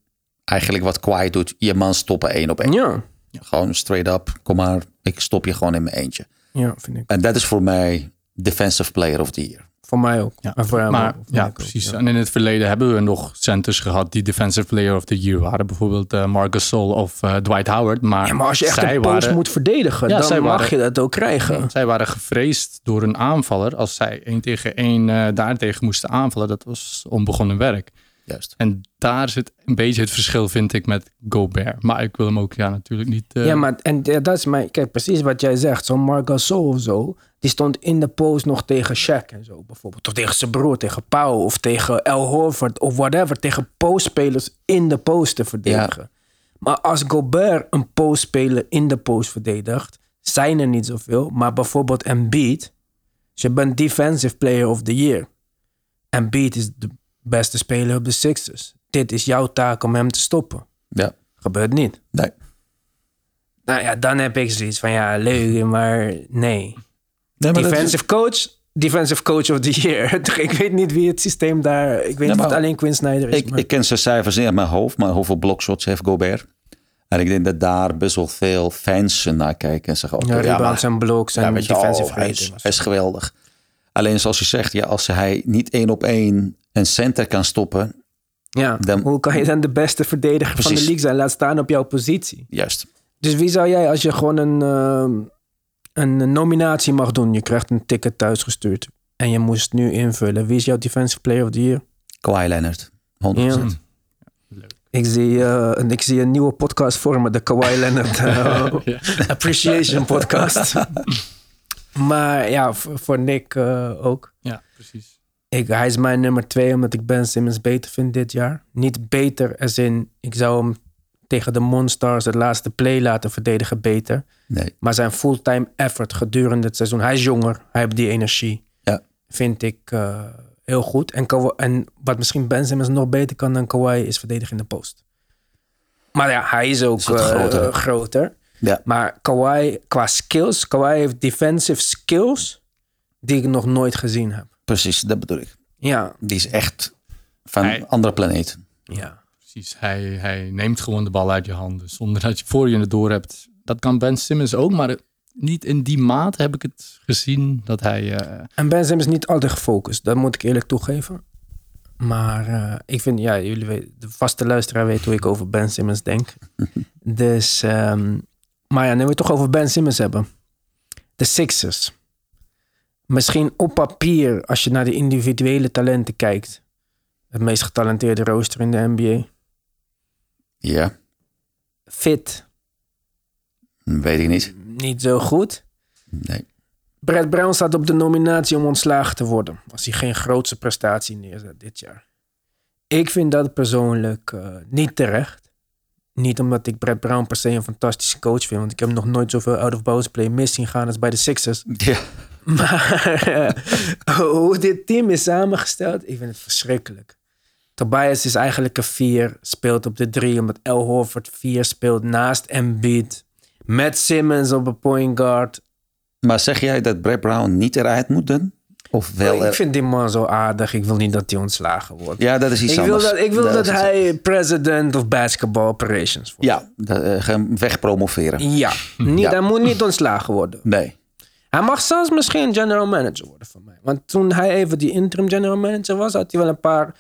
eigenlijk wat Kawhi doet. Je man stoppen één op één. Ja. Gewoon straight up, kom maar, ik stop je gewoon in mijn eentje. Ja, vind ik. En dat is voor mij Defensive Player of the Year. Voor mij ook. Ja, En voor hem maar ook, ja, ook, precies. ja. En in het verleden hebben we nog centers gehad die Defensive Player of the Year waren. Bijvoorbeeld eh Marc Gasol of eh, Dwight Howard. Maar, Ja, maar als je echt zij een post waren, moet verdedigen, Ja, dan zij mag waren- je dat ook krijgen. zij waren gevreesd door een aanvaller. Als zij één tegen één eh daartegen moesten aanvallen, dat was onbegonnen werk. Juist. En daar zit een beetje het verschil, vind ik, met Gobert. Maar ik wil hem ook ja, natuurlijk niet... eh, Ja, maar en ja, dat is mijn... Kijk, precies wat jij zegt. Zo'n Marc Gasol of zo, die stond in de post nog tegen Shaq en zo bijvoorbeeld. Of tegen zijn broer, tegen Pau of tegen El Horford of whatever. Tegen postspelers in de post te verdedigen. Maar als Gobert een postspeler in de post verdedigt, zijn er niet zoveel. Maar bijvoorbeeld Embiid, dus je bent Defensive Player of the Year. Embiid is de beste speler op de Sixers. Dit is jouw taak om hem te stoppen. Ja. Gebeurt niet. Nee. Nou ja, dan heb ik zoiets van ja, leuk, maar nee. nee maar dat is- Defensive coach, defensive coach of the year. ik weet niet wie het systeem daar. Ik weet niet of maar het alleen Quinn Snyder is. ik, maar- ik ken zijn cijfers niet uit mijn hoofd, maar hoeveel blockshots heeft Gobert? En ik denk dat daar best wel veel fans naar kijken en zeggen... ja, oké, rebounds en blocks en ja, defensive oh, hij, is, hij is geweldig. Alleen zoals je zegt, ja, als hij niet één op één een center kan stoppen... ja, dan- hoe kan je dan de beste verdediger van de league zijn? Laat staan op jouw positie. Juist. Dus wie zou jij, als je gewoon een, ehm, een nominatie mag doen, je krijgt een ticket thuisgestuurd en je moest nu invullen. Wie is jouw defensive player of the year? Kawhi Leonard. 100%. Ja. Ik zie, eh, een, ik zie een nieuwe podcast vormen, de Kawhi Leonard eh, Appreciation Podcast. maar ja, voor, voor Nick eh, ook. ja, precies. Ik, hij is mijn nummer twee, omdat ik Ben Simmons beter vind dit jaar. Niet beter als in, ik zou hem tegen de Monsters het laatste play laten verdedigen beter. Nee. Maar zijn fulltime effort gedurende het seizoen, hij is jonger, hij heeft die energie. Ja. Vind ik eh, heel goed. En, en wat misschien Ben Simmons nog beter kan dan Kawhi is verdedigen in de post. Maar ja, hij is ook Is eh, groter. groter. Ja. Maar Kawhi qua skills, Kawhi heeft defensive skills die ik nog nooit gezien heb. Precies, dat bedoel ik. Ja, Die is echt van een andere planeet. ja. Precies, hij, hij neemt gewoon de bal uit je handen zonder dat je voor je het door hebt. Dat kan Ben Simmons ook, maar niet in die mate heb ik het gezien dat hij... eh, En Ben Simmons is niet altijd gefocust, dat moet ik eerlijk toegeven. Maar eh, ik vind, ja, jullie weten, de vaste luisteraar weet hoe ik over Ben Simmons denk. dus, ehm, maar ja, nu we het toch over Ben Simmons hebben. De Sixers. Misschien op papier, als je naar de individuele talenten kijkt. Het meest getalenteerde rooster in de NBA. Ja, Fit, weet ik niet. niet zo goed. Nee. Brad Brown staat op de nominatie om ontslagen te worden. Als hij geen grootste prestatie neerzet dit jaar. Ik vind dat persoonlijk eh, niet terecht. Niet omdat ik Brad Brown per se een fantastische coach vind. Want ik heb hem nog nooit zoveel out-of-bounds play mis zien gaan als bij de Sixers. Ja, Maar eh, hoe dit team is samengesteld, ik vind het verschrikkelijk. Tobias is eigenlijk een vier, speelt op de drie, omdat El Horford vier speelt naast Embiid. Met Simmons op een point guard. maar zeg jij dat Brad Brown niet eruit moet doen? Of wel ik vind die man zo aardig. Ik wil niet dat hij ontslagen wordt. Ja, dat is iets ik wil anders. dat, ik wil dat, hij president of basketball operations wordt. Ja, dat, eh, wegpromoveren. Ja, niet, Ja. hij moet niet ontslagen worden. Nee. Hij mag zelfs misschien general manager worden van mij. Want toen hij even die interim general manager was, had hij wel een paar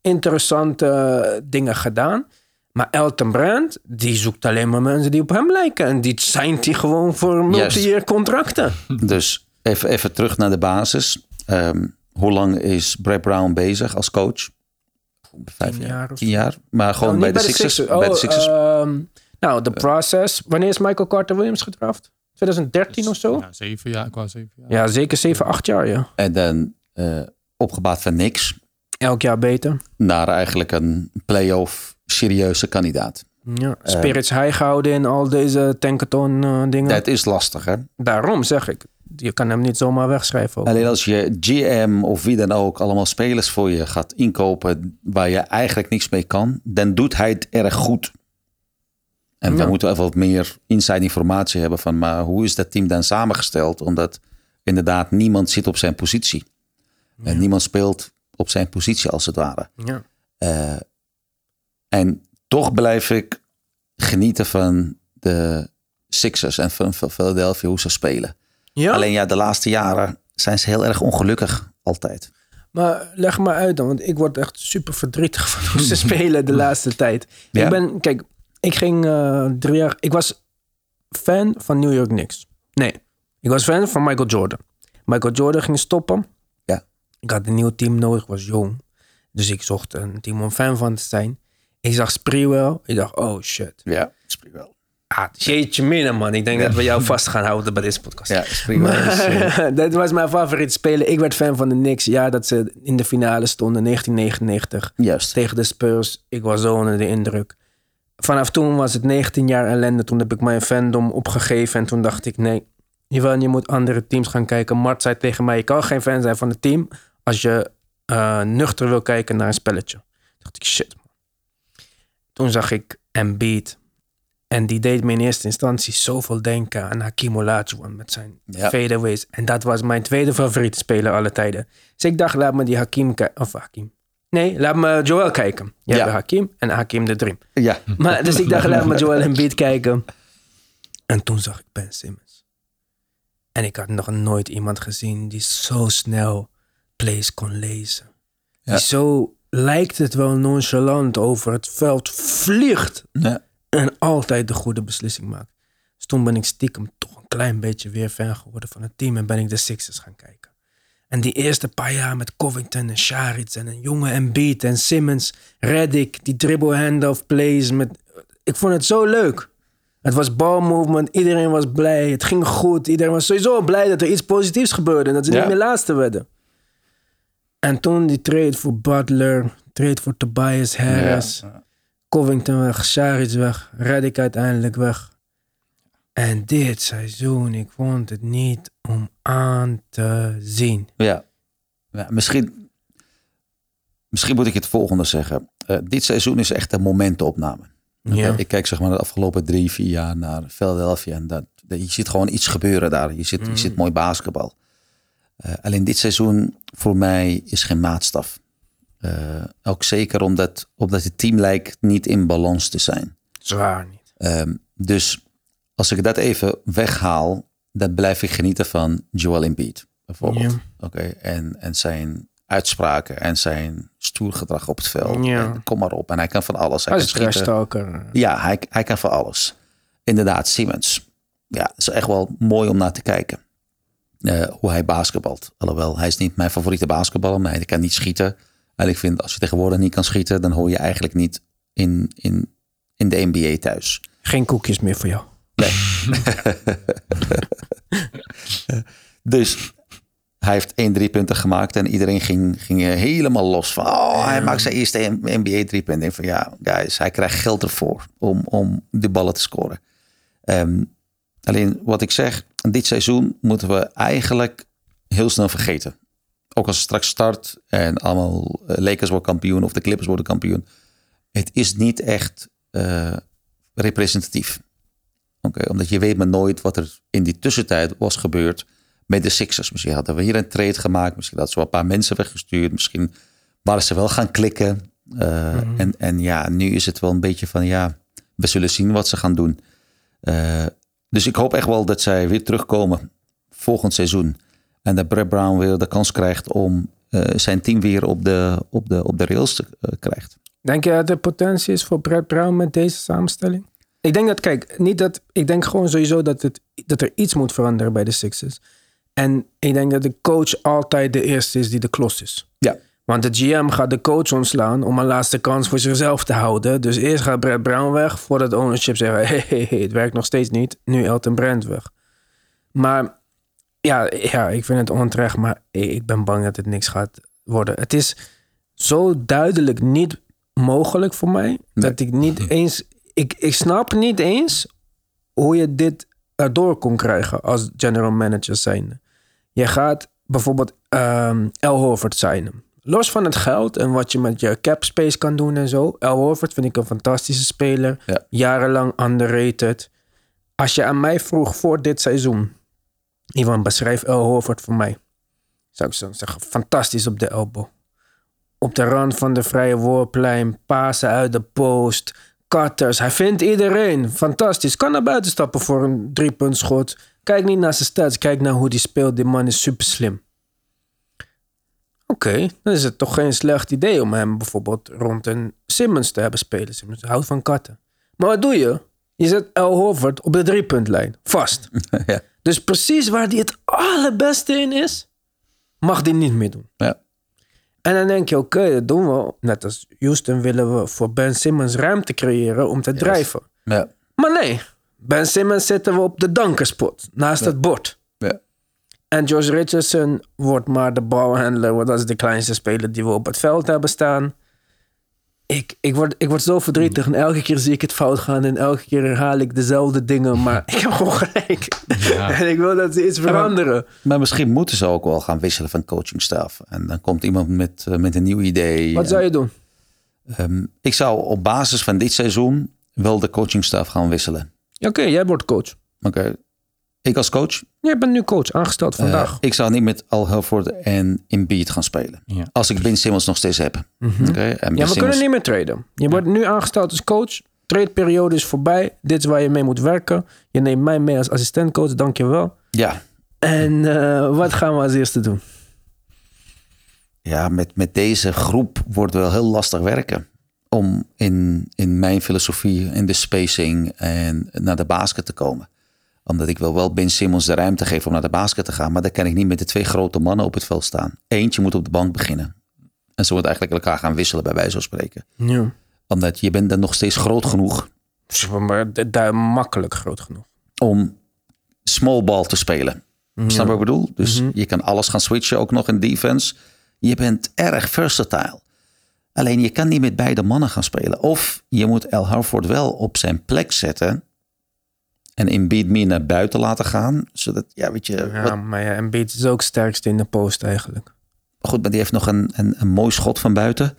interessante eh, dingen gedaan. Maar Elton Brand, die zoekt alleen maar mensen die op hem lijken. En die zijn hij gewoon voor multi-year contracten. Dus even, even terug naar de basis. Ehm, hoe lang is Brad Brown bezig als coach? Vijf Tien jaar. Tien jaar. Maar gewoon Oh, bij, de Sixers. Oh, bij de Sixers. nou, de process. Wanneer is Michael Carter Williams gedraft? 2013 of zo? Ja, zeven jaar, qua zeven jaar. Ja, zeker 7, 8 jaar, ja. en dan eh, opgebouwd van niks Elk jaar beter. naar eigenlijk een playoff serieuze kandidaat. Ja. Spirits high gehouden in al deze tankathon eh, dingen. Dat is lastig, hè? Daarom zeg ik. Je kan hem niet zomaar wegschrijven. Ook. Alleen als je GM of wie dan ook allemaal spelers voor je gaat inkopen waar je eigenlijk niks mee kan, dan doet hij het erg goed. En Ja. we moeten even wat meer inside informatie hebben van, maar hoe is dat team dan samengesteld? Omdat inderdaad niemand zit op zijn positie. En niemand speelt op zijn positie als het ware. Ja. Eh, en toch blijf ik genieten van de Sixers en van Philadelphia, hoe ze spelen. Ja? Alleen ja, de laatste jaren zijn ze heel erg ongelukkig altijd. Maar leg maar uit dan, want ik word echt super verdrietig van hoe ze spelen de laatste tijd. Ja? Ik ben, kijk, ik ging uh, drie jaar, ik was fan van New York Knicks. Nee, ik was fan van Michael Jordan. Michael Jordan ging stoppen. Ja. Ik had een nieuw team nodig, ik was jong. Dus ik zocht een team om fan van te zijn. Ik zag Sprewell. Ik dacht, oh shit. Ja, Sprewell. Ah, jeetje minder man. Ik denk dat we jou vast gaan houden bij deze podcast. Ja, Sprewell. dat was mijn favoriete speler. Ik werd fan van de Knicks. Ja, dat ze in de finale stonden 1999. Juist. Tegen de Spurs. Ik was zo onder de indruk. Vanaf toen was het 19 jaar ellende. Toen heb ik mijn fandom opgegeven. En toen dacht ik, nee, Ivan, je moet andere teams gaan kijken. Mart zei tegen mij, je kan geen fan zijn van het team... als je uh, nuchter wil kijken naar een spelletje. Toen dacht ik, shit. Toen zag ik Embiid. En die deed me in eerste instantie zoveel denken aan Hakim Olajuwon met zijn ja. fadeaways. En dat was mijn tweede favoriete speler alle tijden. Dus ik dacht, laat me die Hakim kijken. Of Hakim. Nee, laat me Joel kijken. Je ja. hebt Hakim en Hakim de Dream. Ja. Maar, dus ik dacht, laat me Joel Embiid kijken. En toen zag ik Ben Simmons. En ik had nog nooit iemand gezien die zo snel plays kon lezen. Die zo lijkt het wel nonchalant over het veld vliegt. Ja. En altijd de goede beslissing maakt. Dus toen ben ik stiekem toch een klein beetje weer fan geworden van het team. En ben ik de Sixers gaan kijken. En die eerste paar jaar met Covington en Sharitz en een jonge Embiid en Simmons, Reddick, die dribble handoff plays. Met, ik vond het zo leuk. Het was ball movement, iedereen was blij, het ging goed. Iedereen was sowieso blij dat er iets positiefs gebeurde en dat ze niet meer laatste werden. En toen die trade voor Butler, trade voor Tobias Harris, Covington weg, Saric weg, Reddick uiteindelijk weg. En dit seizoen, ik vond het niet om aan te zien. Ja, ja misschien, misschien moet ik het volgende zeggen. Uh, dit seizoen is echt een momentopname. Ja. Ik kijk zeg maar de afgelopen drie, vier jaar naar Philadelphia. En dat, je ziet gewoon iets gebeuren daar. Je ziet, je ziet mm. mooi basketbal. Uh, alleen dit seizoen voor mij is geen maatstaf. Uh, ook zeker omdat, omdat het team lijkt niet in balans te zijn. Zwaar niet. Uh, dus als ik dat even weghaal, dan blijf ik genieten van Joel Embiid. Bijvoorbeeld. Ja. Oké, en, en zijn uitspraken en zijn stoer gedrag op het veld. Ja. kom maar op. En hij kan van alles. Hij, is Ja, hij, hij kan van alles. Inderdaad, Simmons. Ja, het is echt wel mooi om naar te kijken. Uh, hoe hij basketbalt. Alhoewel, hij is niet mijn favoriete basketballer, maar hij kan niet schieten. En ik vind, als je tegenwoordig niet kan schieten, dan hoor je eigenlijk niet in, in, in de NBA thuis. Geen koekjes meer voor jou. Nee. dus hij heeft één drie punten gemaakt en iedereen ging, ging helemaal los van. Oh, hij maakt zijn eerste NBA drie punten. van ja, guys, hij krijgt geld ervoor om, om de ballen te scoren. Um, alleen wat ik zeg, dit seizoen moeten we eigenlijk heel snel vergeten. Ook als het straks start en allemaal eh, Lakers worden kampioen of de Clippers worden kampioen. Het is niet echt uh, representatief. Okay, omdat je weet maar nooit wat er in die tussentijd was gebeurd met de Sixers. Misschien hadden we hier een trade gemaakt. Misschien hadden ze wel een paar mensen weggestuurd. Misschien waren ze wel gaan klikken. Uh, en, en ja, nu is het wel een beetje van ja, we zullen zien wat ze gaan doen. Uh, dus ik hoop echt wel dat zij weer terugkomen volgend seizoen. En dat Brett Brown weer de kans krijgt om uh, zijn team weer op de, op de, op de rails te krijgt. Denk je dat er potentie is voor Brett Brown met deze samenstelling? Ik denk dat, kijk, niet dat. Ik denk gewoon sowieso dat, het, dat er iets moet veranderen bij de Sixers. En ik denk dat de coach altijd de eerste is die de klos is. Ja. Want de GM gaat de coach ontslaan om een laatste kans voor zichzelf te houden. Dus eerst gaat Brett Brown weg voordat ownership hey, hey, hey, het werkt nog steeds niet. Nu Elton Brand weg. Maar ja, ja, ik vind het onterecht, maar ik ben bang dat het niks gaat worden. Het is zo duidelijk niet mogelijk voor mij dat ik niet eens. Ik, ik snap niet eens hoe je dit erdoor kon krijgen als general manager zijn. Je gaat bijvoorbeeld um, El Horford zijn. Los van het geld en wat je met je cap space kan doen en zo. El Horford vind ik een fantastische speler. Jarenlang underrated. Als je aan mij vroeg voor dit seizoen. Ivan, beschrijf El Horford voor mij. Zou ik zo zeggen, fantastisch op de elbow. Op de rand van de vrije worplijn, pasen uit de post, cutters. Hij vindt iedereen fantastisch. Kan naar buiten stappen voor een driepuntschot Kijk niet naar zijn stats, kijk naar hoe die speelt. Die man is super slim. Oké, dan is het toch geen slecht idee om hem bijvoorbeeld rond een Simmons te hebben spelen. Simmons houdt van katten. Maar wat doe je? Je zet El Horford op de driepuntlijn, vast. ja. Dus precies waar hij het allerbeste in is, mag hij niet meer doen. Ja. En dan denk je, oké, dat doen we. Net als Houston willen we voor Ben Simmons ruimte creëren om te drijven. Ja. Maar nee, Ben Simmons zetten we op de dankerspot, naast het bord. Ja. En Josh Richardson wordt maar de balhandler, want dat is de kleinste speler die we op het veld hebben staan. Ik, ik, word, ik word zo verdrietig en elke keer zie ik het fout gaan en elke keer herhaal ik dezelfde dingen, maar ik heb gewoon gelijk. Ja. En ik wil dat ze iets veranderen. Maar misschien moeten ze ook wel gaan wisselen van coachingstaf. En dan komt iemand met, eh, met een nieuw idee. Wat zou je doen? Ehm, ik zou op basis van dit seizoen wel de coachingstaf gaan wisselen. Oké, jij wordt coach. Oké. Ik als coach, Jij bent nu coach, aangesteld eh, vandaag. ik zou niet met Al Horford en Embiid gaan spelen. Ja. Als ik Ben Simmons nog steeds heb. Oké, en Ben ja, we Simmons- kunnen niet meer traden. Je wordt nu aangesteld als coach. Tradeperiode is voorbij. Dit is waar je mee moet werken. Je neemt mij mee als assistentcoach, dankjewel. Ja, En eh, wat gaan we als eerste doen? ja met, met deze groep wordt wel heel lastig werken. Om in, in mijn filosofie, in de spacing en naar de basket te komen. Omdat ik wil wel Ben Simmons de ruimte geven om naar de basket te gaan. Maar dan kan ik niet met de twee grote mannen op het veld staan. Eentje moet op de bank beginnen. En ze moeten eigenlijk elkaar gaan wisselen bij wijze van spreken. Ja. Omdat je bent dan nog steeds groot genoeg Maar daar makkelijk groot genoeg. om small ball te spelen. Snap je wat ik bedoel? Dus Mhm. je kan alles gaan switchen, ook nog in defense. Je bent erg versatile. Alleen je kan niet met beide mannen gaan spelen. Of je moet El Harford wel op zijn plek zetten. En Embiid meer naar buiten laten gaan. Zodat, ja, weet je. Ja, wat- maar ja, Embiid is ook sterkste in de post eigenlijk. goed, maar die heeft nog een, een, een mooi schot van buiten.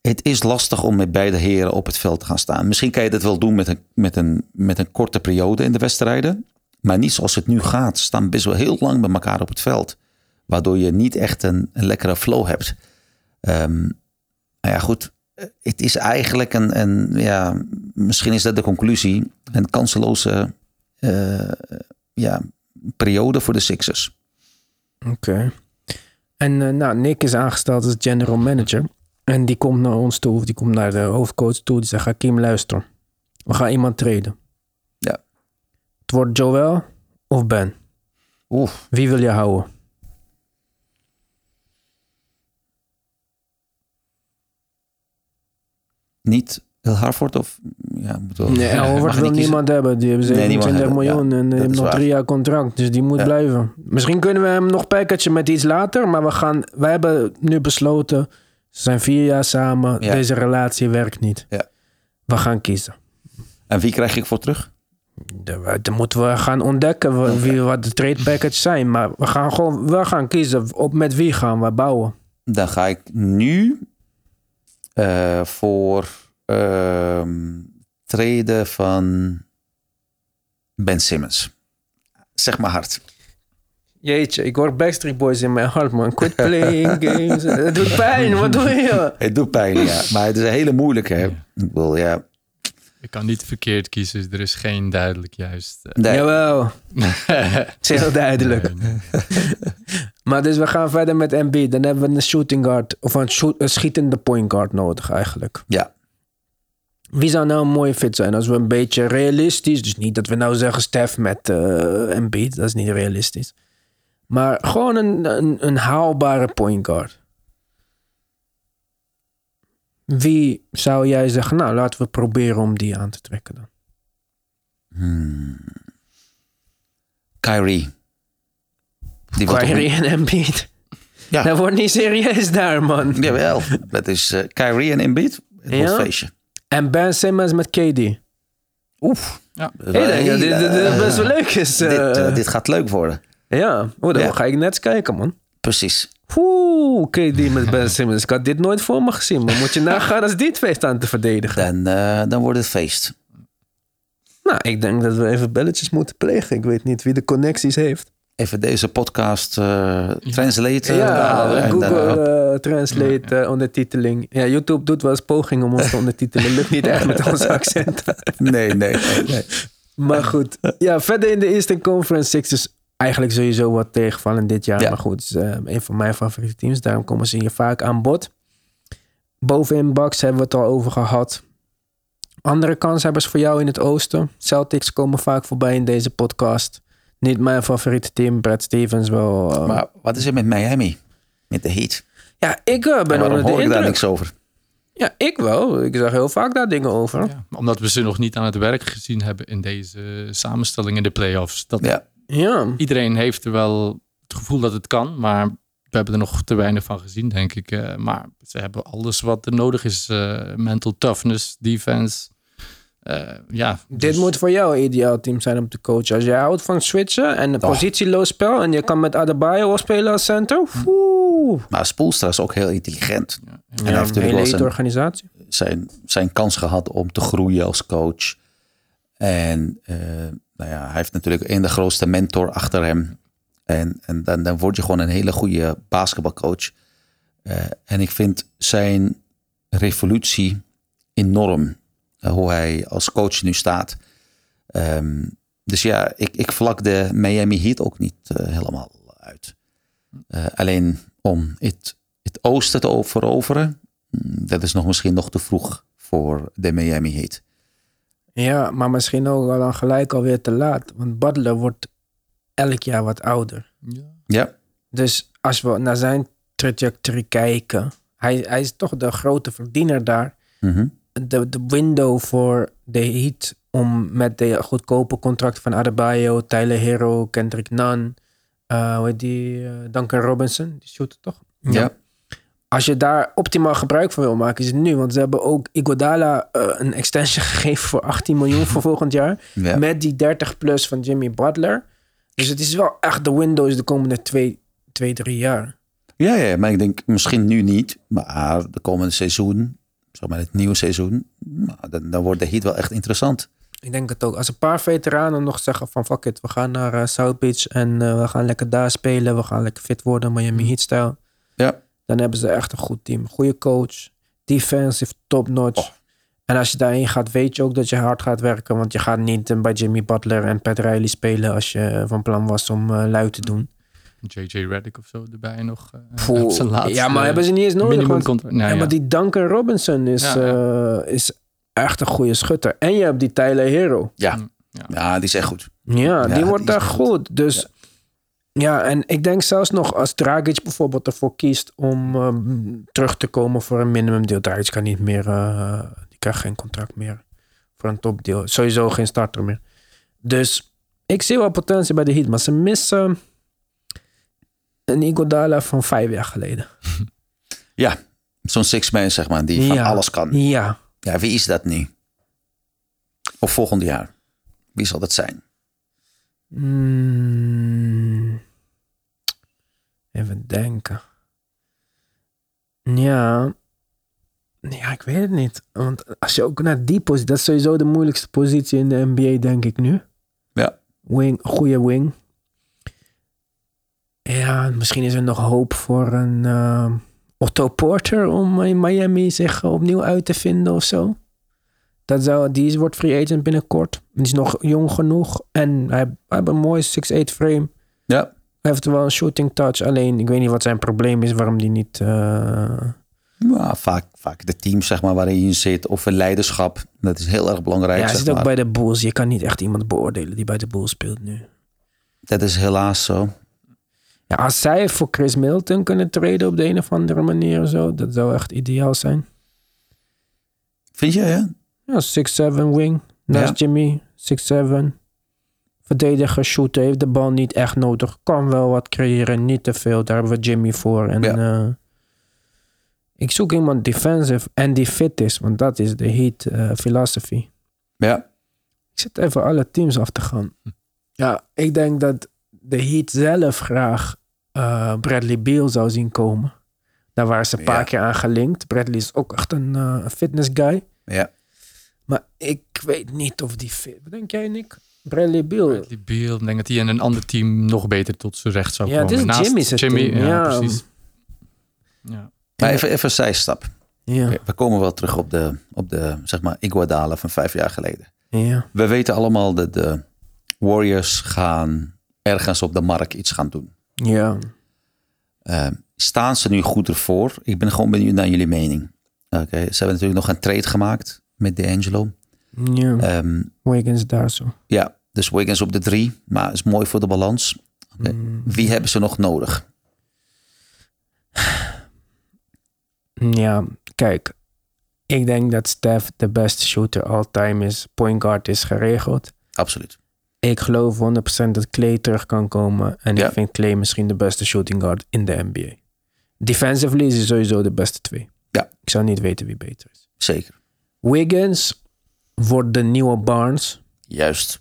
Het is lastig om met beide heren op het veld te gaan staan. Misschien kan je dat wel doen met een, met een, met een korte periode in de wedstrijden. Maar niet zoals het nu gaat. Ze staan best wel heel lang bij elkaar op het veld. Waardoor je niet echt een, een lekkere flow hebt. Ehm, nou ja, goed. Het is eigenlijk een, een, ja, misschien is dat de conclusie. Een kanseloze eh, ja, periode voor de Sixers. Oké. En eh, nou, Nick is aangesteld als general manager. En die komt naar ons toe, of die komt naar de hoofdcoach toe. Die zegt, Hakim, luister. We gaan iemand treden. Ja. Het wordt Joel of Ben. Oeh. Wie wil je houden? Niet El Harford of... Ja, wel- Nee, wil niemand hebben. Die hebben Nee, niemand 27 hebben, miljoen ja. en die heeft nog waar. drie jaar contract. Dus die moet Ja. blijven. Misschien kunnen we hem nog packagen met iets later. Maar we gaan, wij hebben nu besloten. Ze zijn vier jaar samen. Ja. Deze relatie werkt niet. Ja. We gaan kiezen. En wie krijg ik voor terug? Dan dan moeten we gaan ontdekken wie, wat de trade package zijn. Maar we gaan gewoon we gaan kiezen op met wie gaan we bouwen. Dan ga ik nu eh, voor ehm treden van Ben Simmons. Zeg maar hard. Jeetje, ik hoor Backstreet Boys in mijn hart, man. Quit playing games. Het doet pijn, wat doe je? Het doet pijn, ja. Maar het is een hele moeilijke. Hè? Ik bedoel, ja. Ik kan niet verkeerd kiezen. Er is geen duidelijk juist. eh, Nee, Jawel, het is heel duidelijk. nee, nee. Maar dus we gaan verder met MB. Dan hebben we een shooting guard of een, shoot, een schietende point guard nodig eigenlijk. Ja. Wie zou nou een mooie fit zijn als we een beetje realistisch... Dus niet dat we nou zeggen Stef met eh MB. Dat is niet realistisch. Maar gewoon een, een, een haalbare point guard. Wie zou jij zeggen, nou laten we proberen om die aan te trekken dan? Kyrie. Die Kyrie en Embiid. Ja. Dat wordt niet serieus daar, man. Jawel. Dat is eh, Kyrie en Embiid. Het wordt Ja? feestje. En Ben Simmons met KD. Oef. Ja. Dat is wel Ik denk dat dit, dit, dit best wel leuk is. dit, eh. eh, dit gaat leuk worden. ja, oh, dan Ja. ga ik net eens kijken, man. Precies. Oeh, KD met Ben Simmons. Ik had dit nooit voor me gezien. Maar moet je nagaan als dit twee staan te verdedigen. Dan, eh, dan wordt het feest. Nou, ik denk dat we even belletjes moeten plegen. Ik weet niet wie de connecties heeft. Even deze podcast eh translaten. ja, Google eh, Translate, eh, ondertiteling. Ja, YouTube doet wel eens pogingen om ons te ondertitelen. Lukt niet echt met onze accenten. nee, nee, nee. Maar goed. Ja, verder in de Eastern Conference Sixers eigenlijk sowieso wat tegenvallen dit jaar. Ja. Maar goed, het is eh, een van mijn favoriete teams. Daarom komen ze hier vaak aan bod. Bovenin Bucks hebben we het al over gehad. Andere kanshebbers voor jou in het oosten. Celtics komen vaak voorbij in deze podcast. Niet mijn favoriete team. Brad Stevens wel. eh, Maar wat is er met Miami? Met de Heat? ja, ik eh, ben onder de hoor ik daar niks over? Ja, ik wel. Ik zag heel vaak daar dingen over. Ja, omdat we ze nog niet aan het werk gezien hebben in deze samenstelling in de playoffs. Dat Ja, Ja. Iedereen heeft er wel het gevoel dat het kan, maar we hebben er nog te weinig van gezien, denk ik. Eh, maar ze hebben alles wat er nodig is. eh, mental toughness, defense. Eh, ja, Dit dus- moet voor jou een ideaal team zijn om te coachen. Als jij houdt van switchen en een positieloos spel... en je kan met Adebayo spelen als center... Oeh. maar Spoelstra is ook heel intelligent. En hij heeft een natuurlijk wel organisatie. zijn, zijn kans gehad om te groeien als coach. En eh, nou ja, hij heeft natuurlijk een de grootste mentor achter hem. En, en dan, dan word je gewoon een hele goede basketbalcoach. Eh, en ik vind zijn revolutie enorm. Eh, hoe hij als coach nu staat. Ehm, dus ja, ik, ik vlak de Miami Heat ook niet eh, helemaal uit. Eh, alleen om het, het oosten te veroveren, mm, dat is nog misschien nog te vroeg voor de Miami Heat. Ja, maar misschien ook al dan gelijk alweer te laat. Want Butler wordt elk jaar wat ouder. Ja. Ja, Dus als we naar zijn trajectory kijken... Hij, hij is toch de grote verdiener daar. mhm. De, de window voor de Heat om met de goedkope contracten van Adebayo, Tyler Hero, Kendrick Nunn, eh hoe heet die, eh, Duncan Robinson, die shooter toch? ja. Als je daar optimaal gebruik van wil maken, is het nu. Want ze hebben ook Iguodala eh, een extension gegeven voor 18 miljoen voor volgend jaar. Ja. Met die 30 plus van Jimmy Butler. Dus het is wel echt de windows de komende twee, twee drie jaar. Ja, ja, maar ik denk misschien nu niet. Maar de komende seizoen, zeg maar het nieuwe seizoen, nou, dan, dan wordt de Heat wel echt interessant. Ik denk het ook. Als een paar veteranen nog zeggen van fuck it, we gaan naar eh, South Beach en eh, we gaan lekker daar spelen. We gaan lekker fit worden, Miami Heat stijl. Ja, Dan hebben ze echt een goed team. Goede coach, defensive top notch. Oh. En als je daarheen gaat, weet je ook dat je hard gaat werken. Want je gaat niet eh, bij Jimmy Butler en Pat Riley spelen als je van plan was om eh lui te doen. JJ Redick of zo erbij nog. eh, Poeh. op zijn laatste ja, maar hebben ze niet eens nodig. minimum want- contract. Nou, ja, ja. maar die Duncan Robinson is, Ja, ja. eh, is echt een goede schutter. En je hebt die Tyler Hero. ja. Ja. ja die is echt goed. Ja, die Ja, wordt echt goed. goed. Dus ja. en ik denk zelfs nog als Dragic bijvoorbeeld ervoor kiest om ehm, terug te komen voor een minimumdeal. Dragic kan niet meer, eh, die krijgt geen contract meer voor een topdeal. Sowieso geen starter meer. Dus ik zie wel potentie bij de Heat, maar ze missen een Iguodala van vijf jaar geleden. Ja, zo'n six-man zeg maar, die van Ja. alles kan. Ja, Ja, wie is dat nu? Of volgend jaar? Wie zal dat zijn? Mm. Even denken. Ja. Ja, ik weet het niet. Want als je ook naar die positie... Dat is sowieso de moeilijkste positie in de NBA, denk ik nu. Ja. Wing, goede wing. Ja, misschien is er nog hoop voor een eh, Otto Porter... om in Miami zich opnieuw uit te vinden of zo. Dat zou, die wordt free agent binnenkort. Die is nog jong genoeg. En hij, hij heeft een mooi 6'8 frame. Ja, Hij heeft wel een shooting touch. Alleen, ik weet niet wat zijn probleem is. Waarom die niet... maar vaak, vaak de team zeg maar, waarin je zit of een leiderschap. Dat is heel erg belangrijk. ja, hij zit ook maar. bij de Bulls. Je kan niet echt iemand beoordelen die bij de Bulls speelt nu. Dat is helaas zo. Ja, als zij voor Chris Milton kunnen treden op de een of andere manier of zo, dat zou echt ideaal zijn. Vind je, ja? Ja, 6'7 wing. Naast Ja. Jimmy, 6'7. Verdediger, shooter, heeft de bal niet echt nodig. Kan wel wat creëren, niet te veel. Daar hebben we Jimmy voor. En Ja. eh, ik zoek iemand defensive en die fit is, want dat is de Heat eh philosophy. Ja, Ik zit even alle teams af te gaan. Ja, ik denk dat de Heat zelf graag eh, Bradley Beal zou zien komen. Daar waren ze een paar Ja. keer aan gelinkt. Bradley is ook echt een eh, fitness guy. ja. Maar ik weet niet of die fit... Wat denk jij, Nick? Bradley Beal. Die Beal, ik denk dat hij in een ander team nog beter tot zijn recht zou Ja, komen. dit is Naast Jimmy's Jimmy, team, ja, ja. precies. Ja. Maar even, even een zijstap. Ja. We komen wel terug op de, op de zeg maar, Iguodala van vijf jaar geleden. Ja. We weten allemaal dat de Warriors gaan ergens op de markt iets gaan doen. Ja. Uh, staan ze nu goed ervoor? Ik ben gewoon benieuwd naar jullie mening. Oké, ze hebben natuurlijk nog een trade gemaakt met D'Angelo. Ja. Um, Wiggins daar zo. Ja, dus Wiggins op de drie. Maar is mooi voor de balans. Okay. Mm. Wie hebben ze nog nodig? Ja, kijk. Ik denk dat Steph de beste shooter all time is. Point guard is geregeld. Absoluut. Ik geloof 100% dat Clay terug kan komen. En ik vind Clay misschien de beste shooting guard in de NBA. Defensively is hij sowieso de beste twee. Ja. Ik zou niet weten wie beter is. Zeker. Wiggins wordt de nieuwe Barnes. Juist.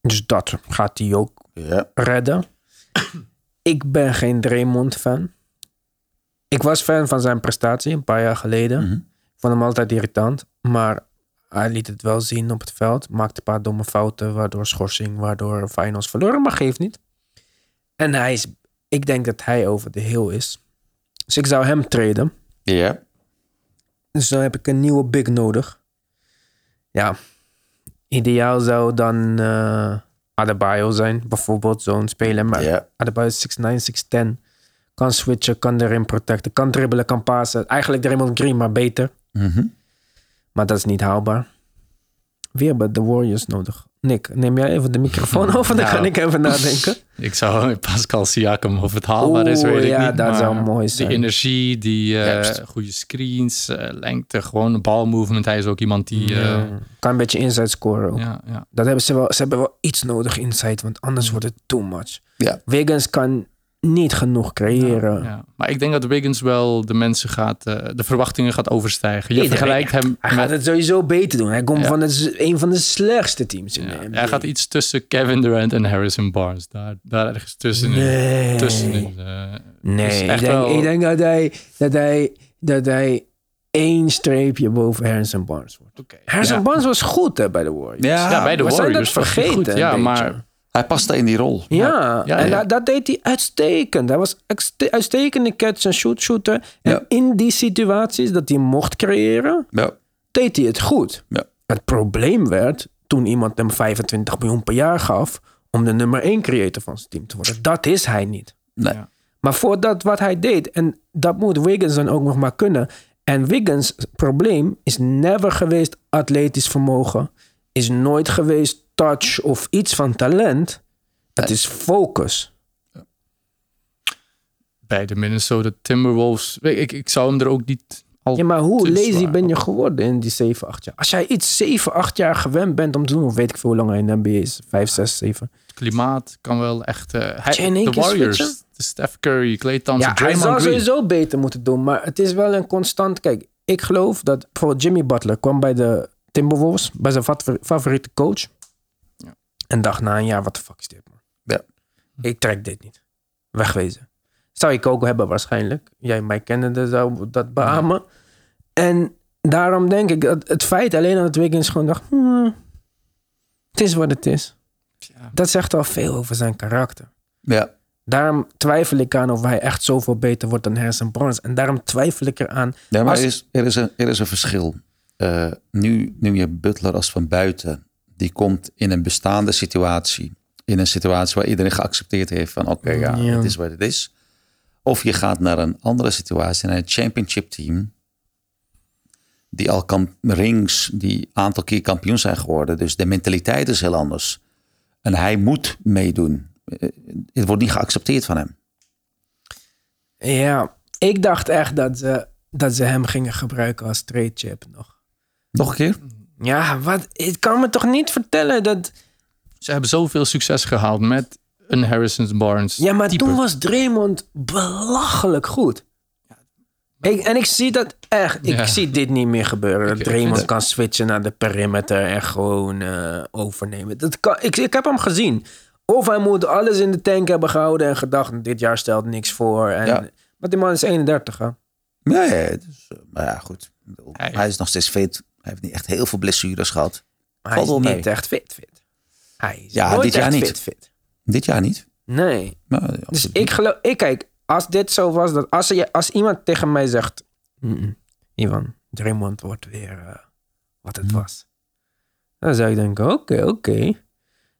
Dus dat gaat hij ook ja. redden. ik ben geen Draymond fan. Ik was fan van zijn prestatie een paar jaar geleden. Mhm. Ik vond hem altijd irritant. Maar hij liet het wel zien op het veld. Maakte een paar domme fouten. Waardoor schorsing, waardoor finals verloren. Maar geeft niet. En hij is, ik denk dat hij over de heel is. Dus ik zou hem treden. Ja. Dus dan heb ik een nieuwe big nodig. Ja. Ideaal zou dan uh, Adebayo zijn. Bijvoorbeeld zo'n speler. Maar ja. Adebayo is 6'9", 6'10". Kan switchen, kan erin protecten, kan dribbelen, kan passen. Eigenlijk Draymond Green, maar beter. Mhm. Maar dat is niet haalbaar. Wie hebben de Warriors nodig? Nick, neem jij even de microfoon over, dan Nou. kan ik even nadenken. Ik zou Pascal Siakam of het haalbaar is, weet ik ja, niet. dat zou mooi zijn. Die energie, die eh, Juist. goede screens, eh, lengte, gewoon balmovement. Hij is ook iemand die... eh, Ja. Kan een beetje inside scoren ook. ja, ja. Dat hebben ze wel. Ze hebben wel iets nodig inside, want anders wordt het too much. Ja. Wiggins kan niet genoeg creëren. Ja, maar ik denk dat Wiggins wel de mensen gaat, eh, de verwachtingen gaat overstijgen. Je Iedereen- vergelijkt hem Hij gaat met, het sowieso beter doen. Hij komt Ja. van het, een van de slechtste teams in de NBA. hij gaat iets tussen Kevin Durant en Harrison Barnes. Daar, daar ergens tussenin. Nee. tussenin eh, Nee, ik denk, wel- ik denk dat, hij, dat, hij, dat hij één streepje boven Harrison Barnes wordt. Harrison Ja. Barnes was goed hè, bij de Warriors. Ja, bij de Warriors was vergeten. goed. Ja, maar. Hij paste in die rol. Ja, Ja, en ja. Dat, dat deed hij uitstekend. Hij was uitstekende uitstekende catch en shoot shooter. En Ja. in die situaties dat hij mocht creëren, Ja. deed hij het goed. Ja. Het probleem werd toen iemand hem 25 miljoen per jaar gaf om de nummer 1 creator van zijn team te worden. Dat is hij niet. Nee. Ja. Maar voor dat wat hij deed, en dat moet Wiggins dan ook nog maar kunnen. En Wiggins' probleem is never geweest atletisch vermogen, is nooit geweest touch of iets van talent. Het is focus. bij de Minnesota Timberwolves. Ik, ik zou hem er ook niet al Ja, maar hoe te lazy zwaar ben je geworden in die 7, 8 jaar? Als jij iets 7, 8 jaar gewend bent om te doen, of weet ik veel hoe lang hij in de NBA is, 5, 6, 7. Het klimaat kan wel echt... eh, hij, de Warriors, switchen? de Steph Curry, Klay Thompson, Ja, hij Draymond zou Green. sowieso beter moeten doen, maar het is wel een constant. Kijk, ik geloof dat bijvoorbeeld Jimmy Butler kwam bij de Timberwolves, bij zijn favor- favoriete coach. En dacht na een jaar, wat de fuck is dit, man? Ja. Ik trek dit niet. Wegwezen. Zou ik ook hebben waarschijnlijk. Jij mij kennende zou dat beamen. En daarom denk ik dat het feit alleen dat Wiggins gewoon dacht... hmm, het is wat het is. Ja. Dat zegt al veel over zijn karakter. Ja. Daarom twijfel ik aan of hij echt zoveel beter wordt dan Harrison Barnes. En daarom twijfel ik eraan. Ja, maar Als- er, is, er, is een, er is een verschil. Nu, nu je Butler als van buiten, die komt in een bestaande situatie. In een situatie waar iedereen geaccepteerd heeft van oké, ja, Ja. het is wat het is. Of je gaat naar een andere situatie, naar een championship team. Die al kan, rings, die aantal keer kampioen zijn geworden. Dus de mentaliteit is heel anders. En hij moet meedoen. Eh, Het wordt niet geaccepteerd van hem. Ja, ik dacht echt dat ze, dat ze hem gingen gebruiken als trade chip nog. Nog een keer? Ja, wat? Ik kan me toch niet vertellen dat... Ze hebben zoveel succes gehaald met een Harrison Barnes. Ja, maar type. toen was Draymond belachelijk goed. Ik, en ik zie dat echt. Ik Ja. zie dit niet meer gebeuren. Dat Draymond kan switchen naar de perimeter en gewoon eh, overnemen. Dat kan, ik, ik heb hem gezien. Of hij moet alles in de tank hebben gehouden en gedacht: dit jaar stelt niks voor. En, Ja. Maar die man is 31, hè? Ja, dus, eh, maar ja, goed. Hij is nog steeds fit. Hij heeft niet echt heel veel blessures gehad. Hij Valt is niet mee. echt fit, fit. Hij is Ja, nooit dit jaar echt niet. fit, fit. Dit jaar niet. Nee. Maar, Dus absoluut ik geloof, ik kijk, als dit zo was, dat als, je, als iemand tegen mij zegt: "Mm-mm, Ivan, Draymond wordt weer eh, wat het was, Dan zou ik denken, oké, oké.